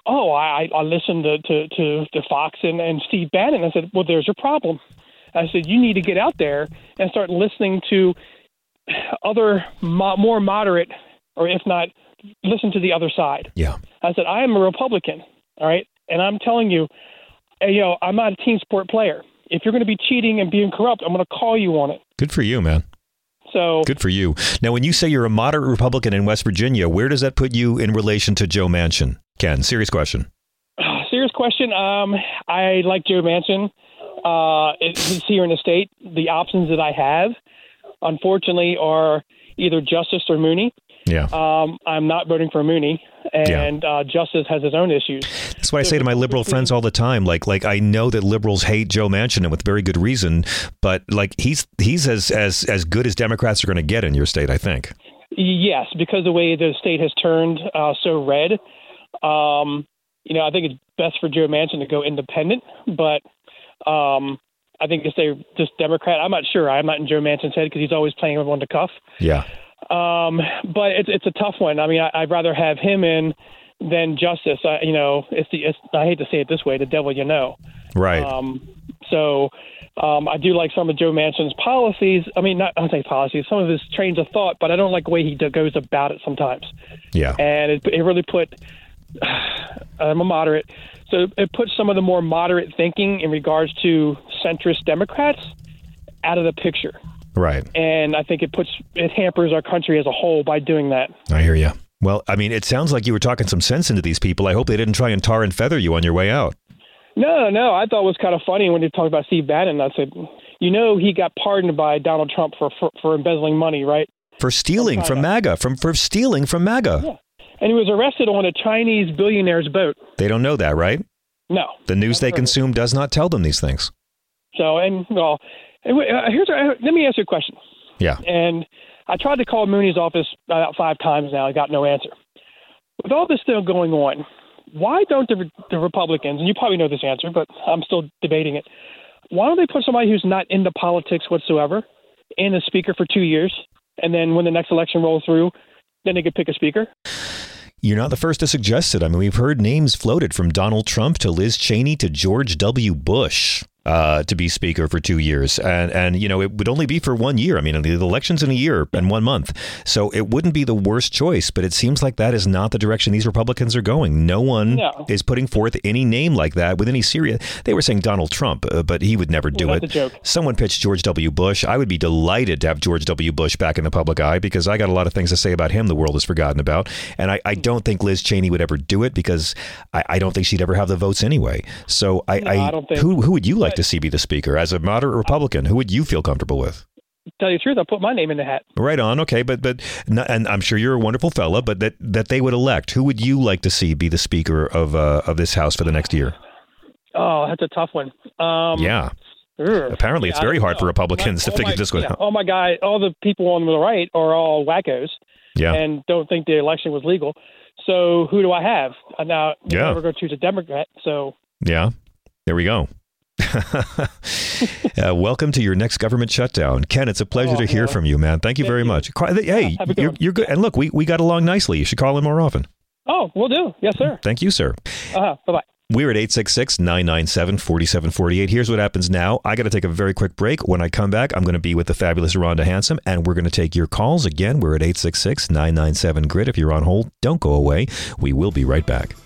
Oh, I I listened to to to, to Fox and, and Steve Bannon. I said, well, there's your problem. I said, you need to get out there and start listening to other mo- more moderate, or if not, listen to the other side. Yeah. I said, I am a Republican, all right, and I'm telling you, hey, know, I'm not a team sport player. If you're going to be cheating and being corrupt, I'm going to call you on it. Good for you, man. So Good for you. Now, when you say you're a moderate Republican in West Virginia, where does that put you in relation to Joe Manchin? Ken, serious question. Serious question. Um, I like Joe Manchin. Uh, he's here in the state. The options that I have, unfortunately, are either Justice or Mooney. Yeah. Um, I'm not voting for Mooney, and uh, Justice has his own issues. That's what I say to my liberal friends all the time. Like, like I know that liberals hate Joe Manchin and with very good reason, but like he's he's as as as good as Democrats are going to get in your state. I think. Yes, because the way the state has turned uh, so red, um, you know, I think it's best for Joe Manchin to go independent. But um, I think if they just Democrat, I'm not sure. I'm not in Joe Manchin's head because he's always playing everyone to cuff. Yeah. Um, but it's it's a tough one. I mean, I, I'd rather have him in than Justice. I, you know, it's the it's, I hate to say it this way, the devil you know. Right. Um, so um, I do like some of Joe Manchin's policies. I mean, not I don't say policies, some of his trains of thought, but I don't like the way he do- goes about it sometimes. Yeah. And it, it really put. I'm a moderate, so it puts some of the more moderate thinking in regards to centrist Democrats out of the picture. Right. And I think it puts it hampers our country as a whole by doing that. I hear you. Well, I mean, it sounds like you were talking some sense into these people. I hope they didn't try and tar and feather you on your way out. No, no, I thought it was kind of funny when you talked about Steve Bannon. I said, you know, he got pardoned by Donald Trump for for, for embezzling money, right? For stealing from MAGA, from for stealing from MAGA. Yeah. And he was arrested on a Chinese billionaire's boat. They don't know that, right? No. The news they consume does not tell them these things. So, and well, and, uh, here's uh, let me ask you a question. Yeah. And I tried to call Mooney's office about five times now. I got no answer. With all this still going on, why don't the, the Republicans, and you probably know this answer, but I'm still debating it, why don't they put somebody who's not into politics whatsoever in as speaker for two years, and then when the next election rolls through, then they could pick a speaker? You're not the first to suggest it. I mean, we've heard names floated from Donald Trump to Liz Cheney to George W. Bush uh, to be speaker for two years, and and you know it would only be for one year. I mean, the election's in a year and one month, so it wouldn't be the worst choice. But it seems like that is not the direction these Republicans are going. No one No. is putting forth any name like that with any serious. They were saying Donald Trump, uh, but he would never do Well, it. Someone pitched George W. Bush. I would be delighted to have George W. Bush back in the public eye because I got a lot of things to say about him the world has forgotten about. And I, I Hmm. don't think Liz Cheney would ever do it because I, I don't think she'd ever have the votes anyway. So I, No, I don't think- who who would you like to see be the speaker as a moderate Republican? Who would you feel comfortable with? Tell you the truth, I'll put my name in the hat. Right on, okay, but but and I'm sure you're a wonderful fella, but that that they would elect. Who would you like to see be the speaker of uh, of this house for the next year? Oh, that's a tough one. Um, yeah, apparently it's Yeah, I very hard for know. Republicans to figure my- this one yeah, out. All my guy, all the people on the right are all wackos. Yeah. And don't think the election was legal. So who do I have? Uh, Now, I'm Yeah. never going to choose a Democrat. So Yeah, there we go. uh, welcome to your next government shutdown, Ken. It's a pleasure to hear from you, man. Thank you very much. Hey, good you're, you're good. And look, we, we got along nicely. You should call in more often. oh, we'll do. Yes, sir. Thank you, sir. Uh-huh. Bye bye. We're at 866 997 4748. Here's what happens now. I got to take a very quick break. When I come back, I'm going to be with the fabulous Rhonda Hansome, and we're going to take your calls. Again, we're at 866 997 GRIT. If you're on hold, don't go away. We will be right back.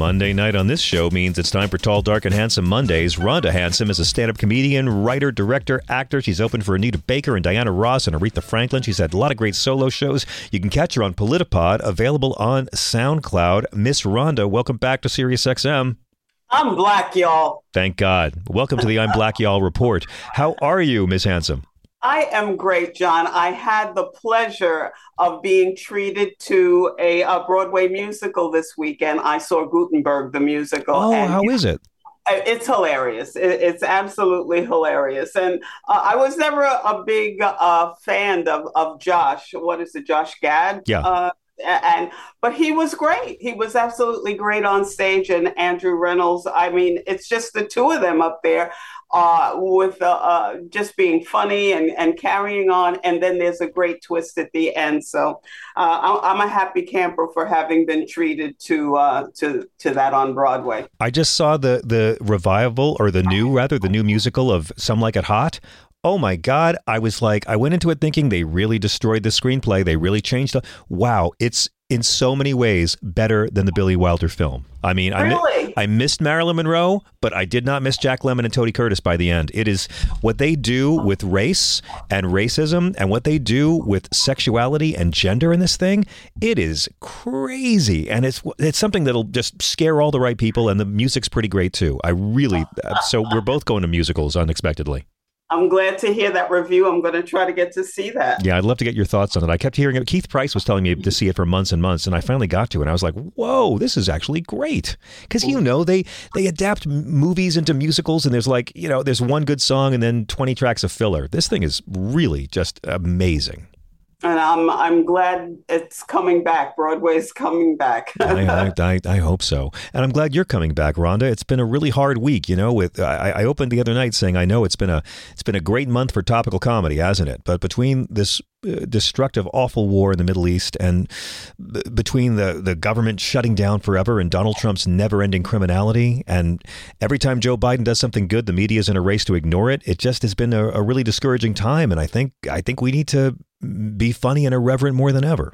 Monday night on this show means it's time for Tall, Dark, and Handsome Mondays. Rhonda Hansome is a stand up comedian, writer, director, actor. She's opened for Anita Baker and Diana Ross and Aretha Franklin. She's had a lot of great solo shows. You can catch her on Politipod, available on SoundCloud. Miss Rhonda, welcome back to SiriusXM. I'm black, y'all. Thank God. Welcome to the I'm Black Y'all report. How are you, Miss Hansome? I am great, John. I had the pleasure of being treated to a, a Broadway musical this weekend. I saw Gutenberg, the musical. Oh, and how is it? It's hilarious. It's absolutely hilarious. And uh, I was never a, big uh, fan of, of Josh. What is it, Josh Gad? Yeah. Uh, and but he was great. He was absolutely great on stage. And Andrew Rannells. I mean, it's just the two of them up there uh, with uh, uh, just being funny and, and carrying on. And then there's a great twist at the end. So uh, I'm, I'm a happy camper for having been treated to uh, to to that on Broadway. I just saw the the revival or the new rather the new musical of Some Like It Hot. Oh my God! I was like, I went into it thinking they really destroyed the screenplay. They really changed the. Wow, it's in so many ways better than the Billy Wilder film. I mean, I, mi- I missed Marilyn Monroe, but I did not miss Jack Lemmon and Tony Curtis by the end. It is what they do with race and racism and what they do with sexuality and gender in this thing. It is crazy. And it's it's something that'll just scare all the right people and the music's pretty great too. I really uh, so we're both going to musicals unexpectedly. I'm glad to hear that review. I'm going to try to get to see that. Yeah, I'd love to get your thoughts on it. I kept hearing it. Keith Price was telling me to see it for months and months, and I finally got to it. And I was like, "Whoa, this is actually great!" Because you know they they adapt movies into musicals, and there's like you know there's one good song and then 20 tracks of filler. This thing is really just amazing. And I'm I'm glad it's coming back. Broadway's coming back. I, I, I, hope so, and I'm glad you're coming back, Rhonda. It's been a really hard week, you know. With I, I opened the other night saying I know it's been a it's been a great month for topical comedy, hasn't it? But between this uh, destructive, awful war in the Middle East, and b- between the the government shutting down forever and Donald Trump's never-ending criminality, and every time Joe Biden does something good, the media is in a race to ignore it. It just has been a, a really discouraging time, and I think I think we need to be funny and irreverent more than ever.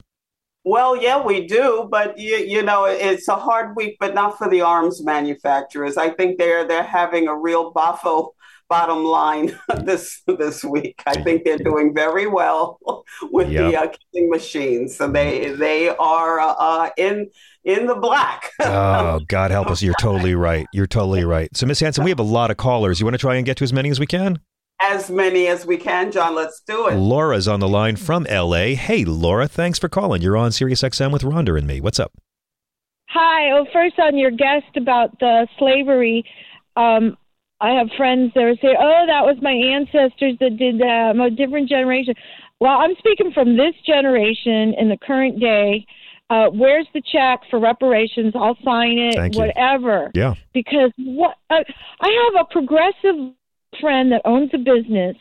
Well, yeah, we do, but you, you know, it's a hard week, but not for the arms manufacturers. I think they're they're having a real boffo bottom line this this week. I think they're doing very well with the uh, killing machines. So they they are uh, in in the black. Oh, God help us. You're totally right. You're totally right. So, Miss Hansome, we have a lot of callers. You want to try and get to as many as we can? As many as we can, John. Let's do it. Laura's on the line from LA. Hey, Laura, thanks for calling. You're on Sirius XM with Rhonda and me. What's up? Hi. Well, first on your guest about the slavery, um, I have friends that would say, "Oh, that was my ancestors that did that. I'm a different generation." Well, I'm speaking from this generation in the current day. Uh, where's the check for reparations? I'll sign it, Thank you. whatever. Yeah. Because what uh, I have a progressive friend that owns a business,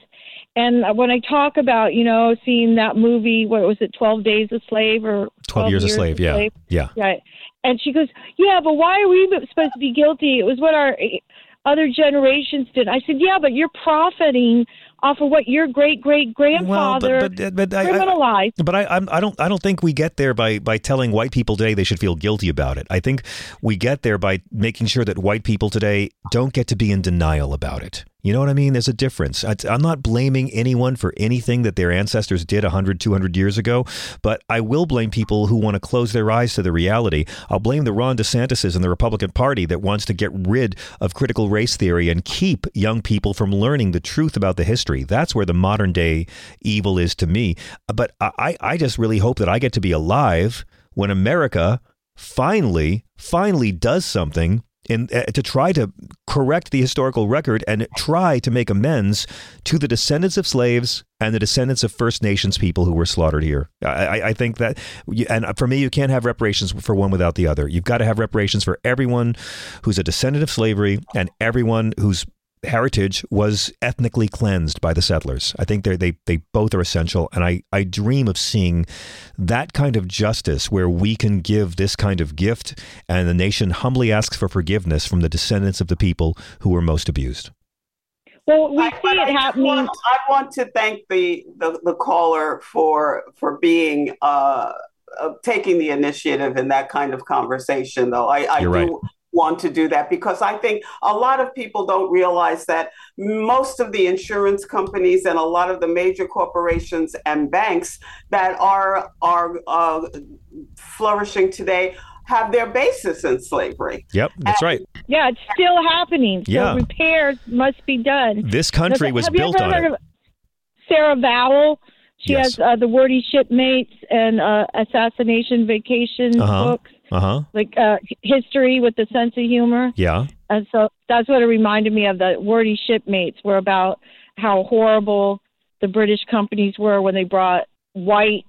and when I talk about, you know, seeing that movie, what was it, Twelve Days a Slave or 12 years a slave. Yeah. Yeah. Right. And she goes, Yeah, but why are we supposed to be guilty? It was what our eh, other generations did. I said, Yeah, but you're profiting off of what your great great grandfather but, but, but I, criminalized. I, but I, I'm, I don't, I don't think we get there by by telling white people today they should feel guilty about it. I think we get there by making sure that white people today don't get to be in denial about it. You know what I mean? There's a difference. I- I'm not blaming anyone for anything that their ancestors did 100, 200 years ago, but I will blame people who want to close their eyes to the reality. I'll blame the Ron DeSantis and the Republican Party that wants to get rid of critical race theory and keep young people from learning the truth about the history. That's where the modern day evil is to me. But I, I just really hope that I get to be alive when America finally, finally does something in, uh, to try to correct the historical record and try to make amends to the descendants of slaves and the descendants of First Nations people who were slaughtered here. I, I, think that, and for me, you can't have reparations for one without the other. You've got to have reparations for everyone who's a descendant of slavery and everyone whose heritage was ethnically cleansed by the settlers. I think they they they both are essential, and I I dream of seeing that kind of justice where we can give this kind of gift, and the nation humbly asks for forgiveness from the descendants of the people who were most abused. Well, we see But I it just happening. Want, I want to thank the, the, the caller for for being uh, uh, taking the initiative in that kind of conversation. Though I, I You're do right. Want to do that because I think a lot of people don't realize that most of the insurance companies and a lot of the major corporations and banks that are are uh, flourishing today have their basis in slavery. Yep, that's right. Yeah, it's still happening. So Yeah. repairs must be done. This country was Have you built ever on heard it. of Sarah Vowell. She Yes. has uh, the Wordy Shipmates and uh, Assassination Vacation Uh huh. books, Uh huh. like uh, history with a sense of humor. Yeah. And so that's what it reminded me of. The Wordy Shipmates were about how horrible the British companies were when they brought white,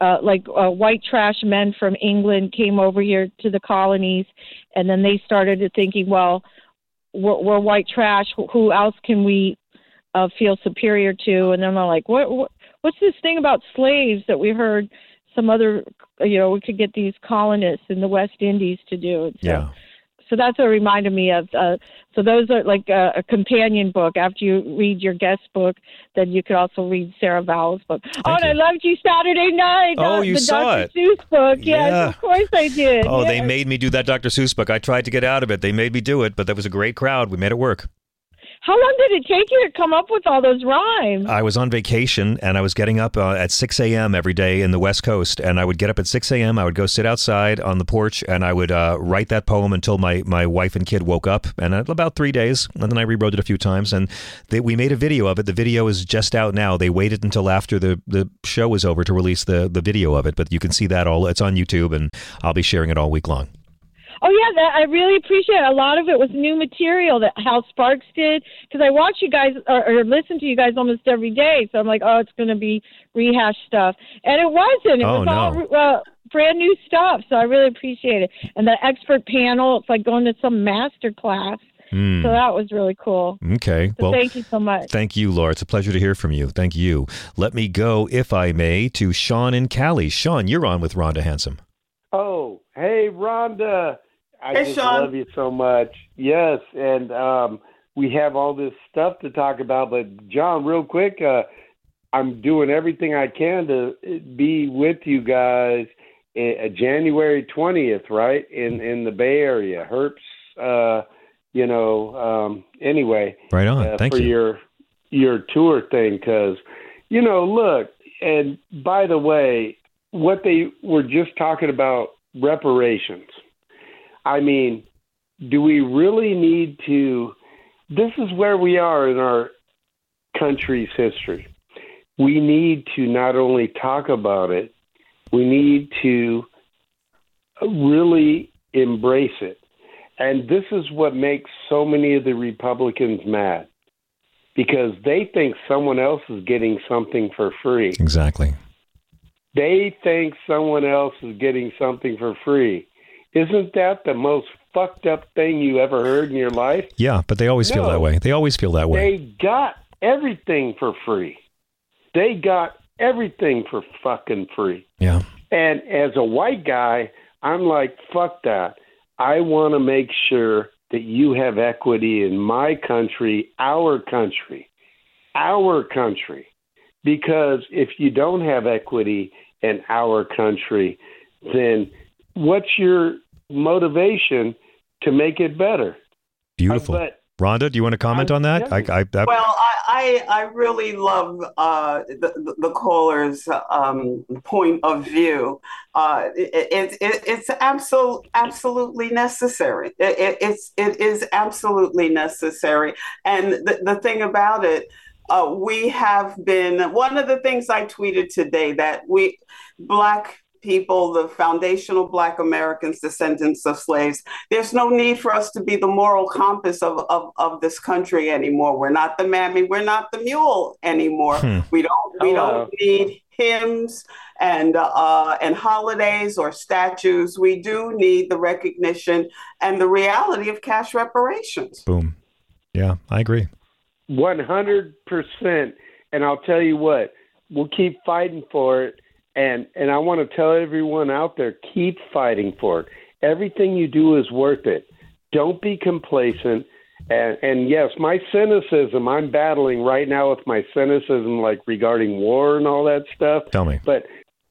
uh, like uh, white trash men from England came over here to the colonies, and then they started thinking, well, we're, we're white trash. Who- Who else can we uh, feel superior to? And then they're like, what, what? What's this thing about slaves that we heard some other, you know, we could get these colonists in the West Indies to do? So, Yeah. so that's what reminded me of. Uh, so those are like a, a companion book. After you read your guest book, then you could also read Sarah Vowell's book. oh, and I loved you Saturday night. Oh, uh, you the saw Dr. it. Seuss book. Yes, Yeah. of course I did. Oh, they made me do that Dr. Seuss book. I tried to get out of it. They made me do it, but that was a great crowd. We made it work. How long did it take you to come up with all those rhymes? I was on vacation and I was getting up uh, at 6 a.m. every day in the West Coast. And I would get up at 6 a.m. I would go sit outside on the porch and I would uh, write that poem until my, my wife and kid woke up. And uh, about three days. And then I rewrote it a few times. And they, we made a video of it. The video is just out now. They waited until after the, the show was over to release the, the video of it. But you can see that all. It's on YouTube and I'll be sharing it all week long. Oh yeah, that, I really appreciate it. A lot of it was new material that Hal Sparks did because I watch you guys or, or listen to you guys almost every day. So I'm like, oh, it's going to be rehashed stuff, and it wasn't. It Oh, was no. all uh, brand new stuff. So I really appreciate it. And the expert panel, it's like going to some master class. Hmm. So that was really cool. Okay. So well, thank you so much. Thank you, Laura. It's a pleasure to hear from you. Thank you. Let me go, if I may, to Sean and Cali. Sean, you're on with Rhonda Hansome. Oh, hey, Rhonda. I Hey, just Sean. love you so much. Yes, and um, we have all this stuff to talk about. But, John, real quick, uh, I'm doing everything I can to be with you guys uh, January 20th, right, in, in the Bay Area. Herps, uh, you know, um, anyway. Right on. uh, Thank for you. your your tour thing because you know look and by the way what they were just talking about reparations i mean do we really need to this is where we are in our country's history we need to not only talk about it we need to really embrace it. And this is what makes so many of the Republicans mad because they think someone else is getting something for free. Exactly. They think someone else is getting something for free. Isn't that the most fucked up thing you ever heard in your life? Yeah, but they always feel that way. They always feel that way. They got everything for free. They got everything for fucking free. Yeah. And as a white guy, I'm like, fuck that. I want to make sure that you have equity in my country, our country, our country. Because if you don't have equity in our country, then what's your motivation to make it better? Beautiful. but- Rhonda, do you want to comment on that? I, I, that Well, I, I, I really love uh, the, the, the caller's um, point of view. Uh, it, it, it, it's absol- absolutely necessary. It, it, it's, it is absolutely necessary. And the, the thing about it, uh, we have been, one of the things I tweeted today that we, Black people, the foundational Black Americans, descendants of slaves, there's no need for us to be the moral compass of, of, of this country anymore. We're not the mammy, we're not the mule anymore. Hmm. We don't we Hello. don't need hymns and uh, and holidays or statues. We do need the recognition and the reality of cash reparations. boom. Yeah, I agree. One hundred percent. And I'll tell you what, we'll keep fighting for it. And and I want to tell everyone out there, keep fighting for it. Everything you do is worth it. Don't be complacent. And and yes, my cynicism, I'm battling right now with my cynicism like regarding war and all that stuff. Tell me. But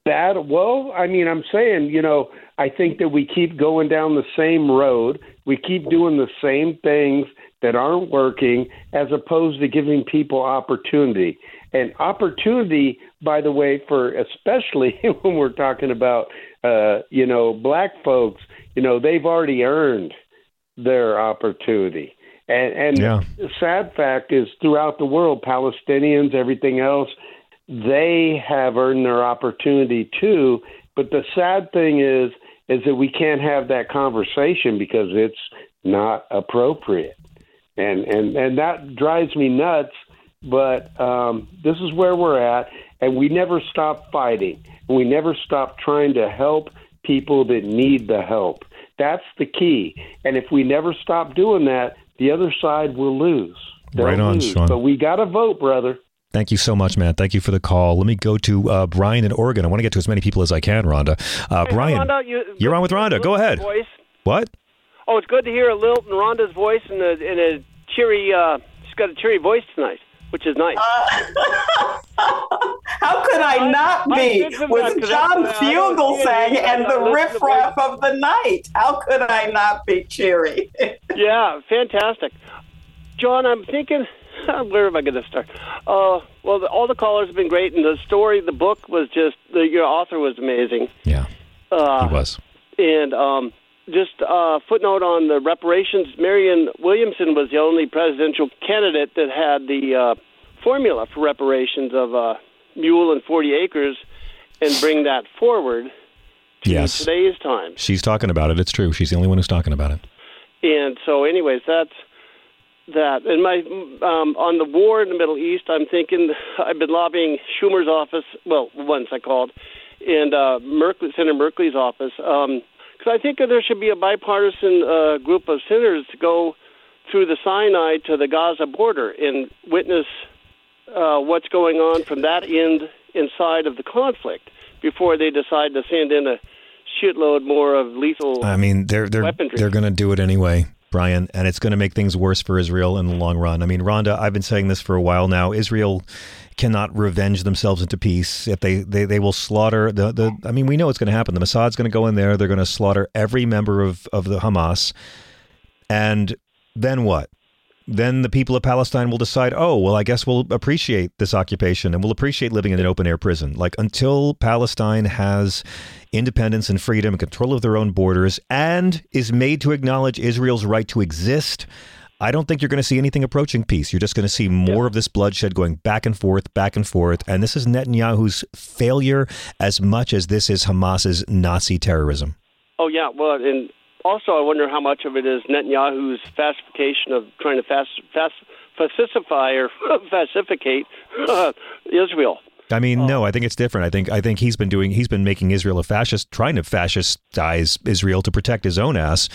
that well, I mean, I'm saying, you know, I think that we keep going down the same road. We keep doing the same things that aren't working as opposed to giving people opportunity. And opportunity, by the way, for especially when we're talking about uh, you know, black folks, you know, they've already earned their opportunity. And and Yeah. the sad fact is throughout the world, Palestinians, everything else, they have earned their opportunity too. But the sad thing is is that we can't have that conversation because it's not appropriate. And and and that drives me nuts, but um, this is where we're at and we never stop fighting. We never stop trying to help people that need the help. That's the key. And if we never stop doing that, the other side will lose. They'll Right on, lose. Sean. But we got to vote, brother. Thank you so much, man. Thank you for the call. Let me go to uh, Brian in Oregon. I want to get to as many people as I can, Rhonda. Uh, Hey, Brian, Rhonda, you, you're on with Rhonda. Go ahead. Voice. What? Oh, it's good to hear Lilt and Rhonda's voice and a, and a cheery. Uh, she's got a cheery voice tonight, which is nice. How could I not I be did some with that 'cause John that's- I don't Fugelsang and the I listen riffraff of the night? How could I not be cheery? yeah, fantastic. John, I'm thinking, where am I going to start? Uh, well, the, all the callers have been great, and the story, the book was just, the, your author was amazing. Yeah, uh, he was. And um, just a footnote on the reparations Marianne Williamson was the only presidential candidate that had the uh, formula for reparations of a mule and 40 acres and bring that forward to Yes. today's time. She's talking about it. It's true. She's the only one who's talking about it. And so, anyways, that's that. And my um, on the war in the Middle East, I'm thinking I've been lobbying Schumer's office. Well, once I called, and uh, Merkley, Senator Merkley's office, because I think there should be a bipartisan uh, group of senators to go through the Sinai to the Gaza border and witness uh, what's going on from that end inside of the conflict before they decide to send in a shitload more of lethal. I mean, they're they're Weaponry. they're going to do it anyway, Brian, and it's going to make things worse for Israel in the long run. I mean, Rhonda, I've been saying this for a while now. Israel cannot revenge themselves into peace. If they they, they will slaughter the the. I mean, we know what's going to happen. The Mossad's going to go in there. They're going to slaughter every member of of the Hamas, and then what? Then the people of Palestine will decide, oh, well, I guess we'll appreciate this occupation and we'll appreciate living in an open air prison. Like until Palestine has independence and freedom and control of their own borders and is made to acknowledge Israel's right to exist, I don't think you're going to see anything approaching peace. You're just going to see more of this bloodshed going back and forth, back and forth. And this is Netanyahu's failure as much as this is Hamas's Nazi terrorism. Oh yeah, well, and also, I wonder how much of it is Netanyahu's fascification of trying to fast, fast, fascify or fascificate uh, Israel. I mean, no, I think it's different. I think I think he's been doing he's been making Israel a fascist, trying to fascistize Israel to protect his own ass,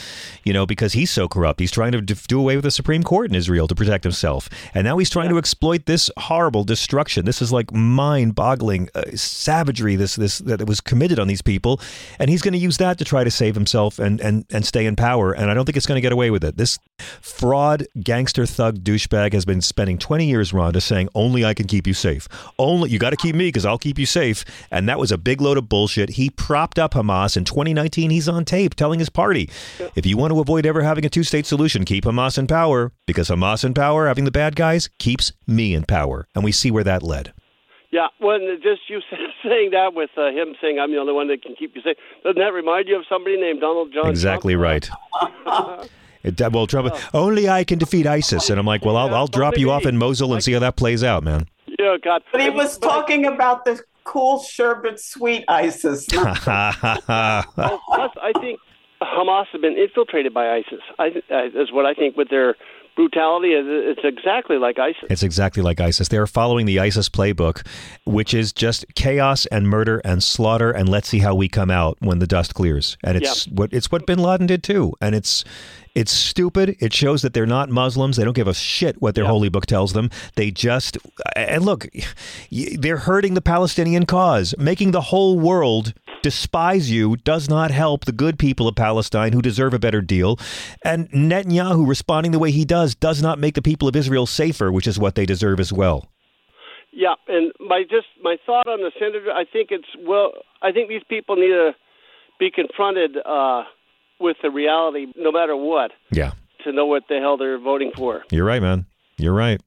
you know, because he's so corrupt. He's trying to do away with the Supreme Court in Israel to protect himself, and now he's trying yeah. to exploit this horrible destruction. This is like mind-boggling uh, savagery. This this that was committed on these people, and he's going to use that to try to save himself and and and stay in power. And I don't think it's going to get away with it. This fraud, gangster, thug, douchebag has been spending 20 years, Rhonda, saying only I can keep you safe. Only you got to keep me because I'll keep you safe. And that was a big load of bullshit. He propped up Hamas in 2019. He's on tape telling his party, if you want to avoid ever having a two state solution, keep Hamas in power because Hamas in power, having the bad guys, keeps me in power. And we see where that led. Yeah, well, just you saying that with uh, him saying I'm the only one that can keep you safe, doesn't that remind you of somebody named Donald John? Exactly Trump? right. It, well, Trump, only I can defeat ISIS, and I'm like, well, I'll, I'll drop you off in Mosul and see how that plays out, man. Yeah, God. But he was talking about the cool sherbet sweet ISIS. well, plus, I think Hamas have been infiltrated by ISIS. I, uh, is what I think with their brutality. It's exactly like ISIS. It's exactly like ISIS. They are following the ISIS playbook, which is just chaos and murder and slaughter, and let's see how we come out when the dust clears. And it's yeah. what it's what Bin Laden did too. And it's it's stupid. It shows that they're not Muslims. They don't give a shit what their yeah. holy book tells them. They just and look, they're hurting the Palestinian cause, making the whole world despise you does not help the good people of Palestine who deserve a better deal. And Netanyahu responding the way he does does not make the people of Israel safer, which is what they deserve as well. Yeah, and my just my thought on the senator, I think it's well, I think these people need to be confronted uh, with the reality, no matter what. Yeah. To know what the hell they're voting for. You're right, man. You're right.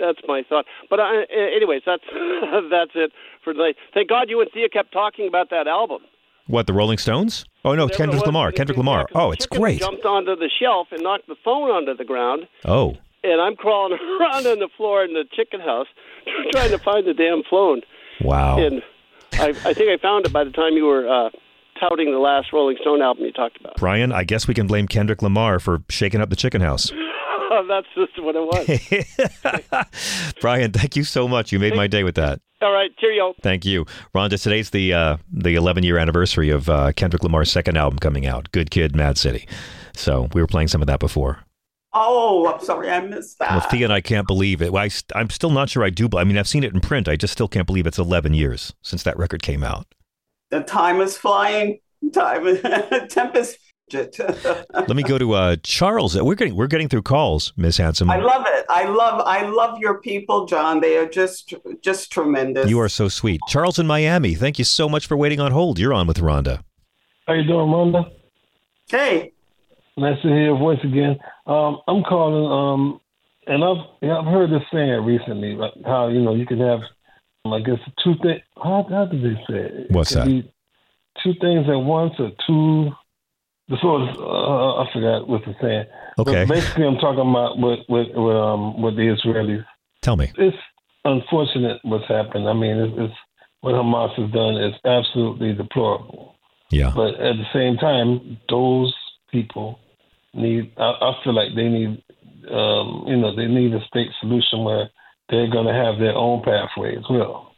That's my thought. But I, anyways, that's that's it for tonight. Thank God you and Thea kept talking about that album. What the Rolling Stones? Oh no, Kendrick Lamar. Kendrick Lamar. Oh, it's great. Jumped onto the shelf and knocked the phone onto the ground. Oh. And I'm crawling around on the floor in the chicken house trying to find the damn phone. Wow. And I, I think I found it by the time you were uh, touting the last Rolling Stone album you talked about. Brian, I guess we can blame Kendrick Lamar for shaking up the chicken house. That's just what it was. Brian, thank you so much. You made my day with that. All right, cheerio. Thank you, Rhonda. Today's the uh, the 11 year anniversary of uh, Kendrick Lamar's second album coming out, "Good Kid, Mad City." So we were playing some of that before. Oh, I'm sorry, I missed that. Well, Thea and I can't believe it. I, I'm still not sure I do. I mean, I've seen it in print. I just still can't believe it's 11 years since that record came out. The time is flying. Time, tempest Let me go to uh, Charles. We're getting we're getting through calls, Miss Hansome. I love it. I love I love your people, John. They are just just tremendous. You are so sweet, Charles in Miami. Thank you so much for waiting on hold. You're on with Rhonda. How you doing, Rhonda? Hey. Nice to hear your voice again. Um, I'm calling, um, and I've yeah, I've heard this saying recently, like how you know you can have, I guess, two things. How, how did they say it? What's that? Two things at once, or two sort of uh, I forgot what to say. Okay. But basically, I'm talking about with with with, um, with the Israelis. Tell me. It's unfortunate what's happened. I mean, it's, it's what Hamas has done is absolutely deplorable. Yeah. But at the same time, those people need. I, I feel like they need. Um, you know, they need a state solution where they're going to have their own pathway as well.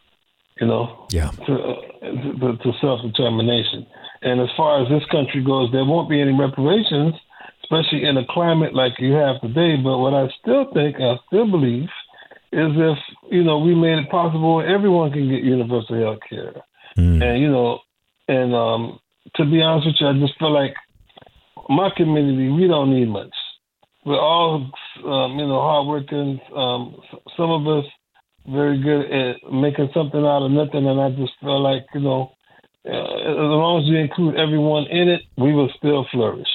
You know. Yeah. To, uh, to, to self determination. And as far as this country goes, there won't be any reparations, especially in a climate like you have today. But what I still think, I still believe, is if you know we made it possible, everyone can get universal health care. Mm. And you know, and um, to be honest with you, I just feel like my community we don't need much. We're all um, you know hardworking. Um, some of us very good at making something out of nothing, and I just feel like you know uh, as long as you include everyone in it, we will still flourish.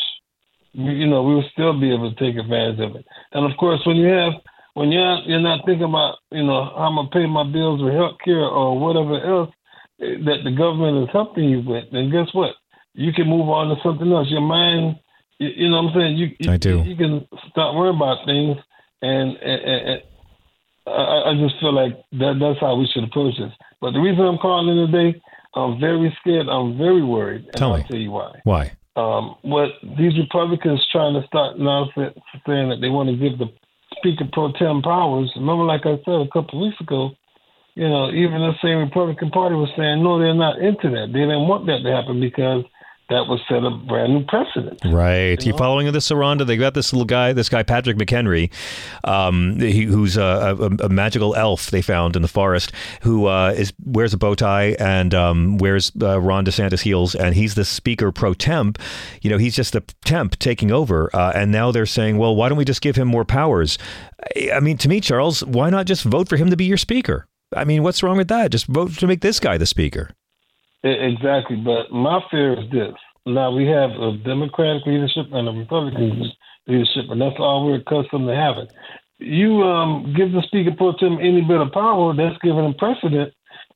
You know, we will still be able to take advantage of it. And of course, when you have when you're not, you're not thinking about you know how I'm gonna pay my bills or health care or whatever else eh, that the government is helping you with, then guess what? You can move on to something else. Your mind, you, you know what I'm saying? You, you, I do. You can stop worrying about things, and, and, and I, I just feel like that that's how we should approach this. But the reason I'm calling today I'm very scared. I'm very worried. And tell I'll me. tell you why. Why? um, what these Republicans trying to start now saying that they want to give the Speaker pro tem powers. Remember, like I said a couple of weeks ago, you know, even the same Republican Party was saying no, they're not into that. They didn't want that to happen because that would set a brand new precedent. Right. You, know? following this, Aranda? They got this little guy, this guy Patrick McHenry, um, he, who's a, a, a, magical elf they found in the forest, who uh, is wears a bow tie and um, wears uh, Ron DeSantis heels, and he's the speaker pro temp. You know, he's just the temp taking over, uh, and now they're saying, well, why don't we just give him more powers? I mean, to me, Charles, why not just vote for him to be your speaker? I mean, what's wrong with that? Just vote to make this guy the speaker. Exactly, but my fear is this. Now we have a Democratic leadership and a Republican leadership, and that's all we're accustomed to having. You um, give the Speaker pro tem any bit of power, that's giving him precedent.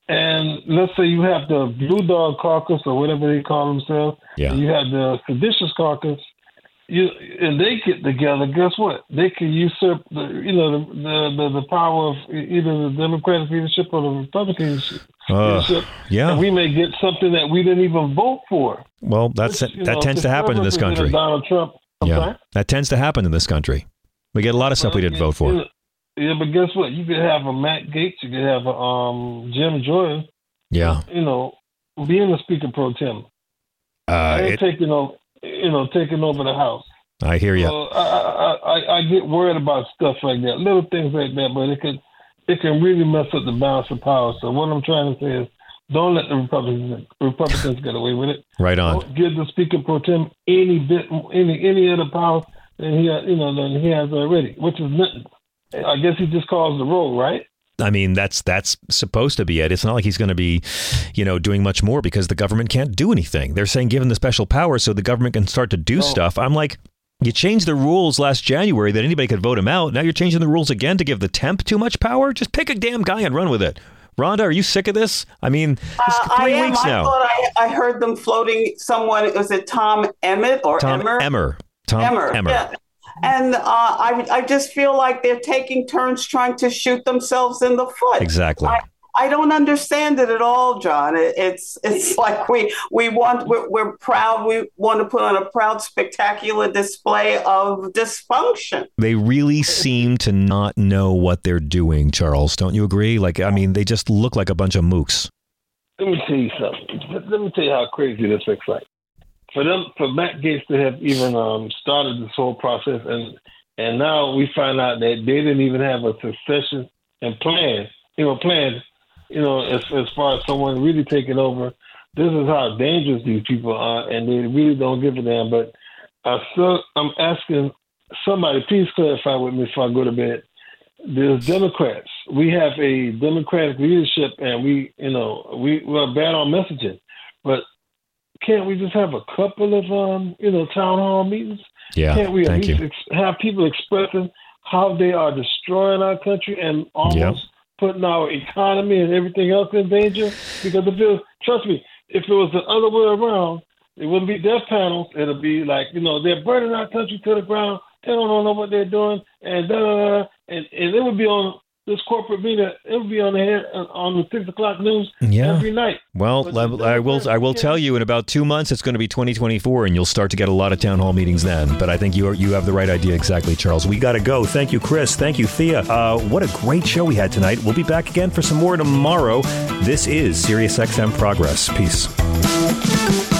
And let's say you have the Blue Dog Caucus or whatever they call themselves. Yeah. you have the Seditious Caucus you and they get together, guess what? They can usurp the you know the the, the, power of either the Democratic leadership or the Republican uh, leadership. Yeah, and we may get something that we didn't even vote for. Well, that's Which, that know, tends to happen in this country. Donald Trump. I'm yeah, sorry? that tends to happen in this country. We get a lot of stuff we didn't vote for. Yeah, but guess what? You could have a Matt Gaetz. you could have a um, Jim Jordan. Yeah, you know, being the Speaker pro tem. Uh, it, taking over you know, taking over the house. I hear you. So I, I, I get worried about stuff like that, little things like that, but it could it can really mess up the balance of power. So what I'm trying to say is, don't let the Republicans Republicans get away with it. Right on. Don't give the Speaker pro tem any bit any any other power than he you know than he has already, which is nothing. I guess he just calls the roll, right? I mean, that's that's supposed to be it. It's not like he's going to be, you know, doing much more because the government can't do anything. They're saying given the special power so the government can start to do oh. stuff. I'm like, you changed the rules last January that anybody could vote him out. Now you're changing the rules again to give the temp too much power. Just pick a damn guy and run with it. Rhonda, are you sick of this? I mean, uh, three I weeks am. now. I thought I, I, heard them floating someone. Was it Tom Emmett or Tom Emmer? Emmer. Tom Emmer. Emmer. Yeah. And uh, I, I just feel like they're taking turns trying to shoot themselves in the foot. Exactly. I, I don't understand it at all, John. It, it's it's like we we want we're, we're, proud. We want to put on a proud, spectacular display of dysfunction. They really seem to not know what they're doing, Charles. Don't you agree? Like, I mean, they just look like a bunch of mooks. Let me tell you something. Let me tell you how crazy this looks like for them for Matt Gaetz to have even um, started this whole process, and and now we find out that they didn't even have a succession and plan, you know, planned, you know, as as far as someone really taking over. This is how dangerous these people are, and they really don't give a damn. But I still, I'm asking somebody, please clarify with me before I go to bed. There's Democrats. We have a Democratic leadership, and we, you know, we we're bad on messaging. But can't we just have a couple of um, you know, town hall meetings? Yeah. Can't we at least ex- have people expressing how they are destroying our country and almost yep. putting our economy and everything else in danger? Because if it was, trust me, if it was the other way around, it wouldn't be death panels. It'll be like, you know, they're burning our country to the ground. They don't know what they're doing, and da, da, da, and and it would be on this corporate media, it'll be on the head, uh, on the six o'clock news yeah. every night. Well, I will I will tell you in about two months it's going to be 2024, and you'll start to get a lot of town hall meetings then. But I think you are, you have the right idea exactly, Charles. We got to go. Thank you, Chris. Thank you, Thea. Uh, what a great show we had tonight. We'll be back again for some more tomorrow. This is SiriusXM Progress. Peace.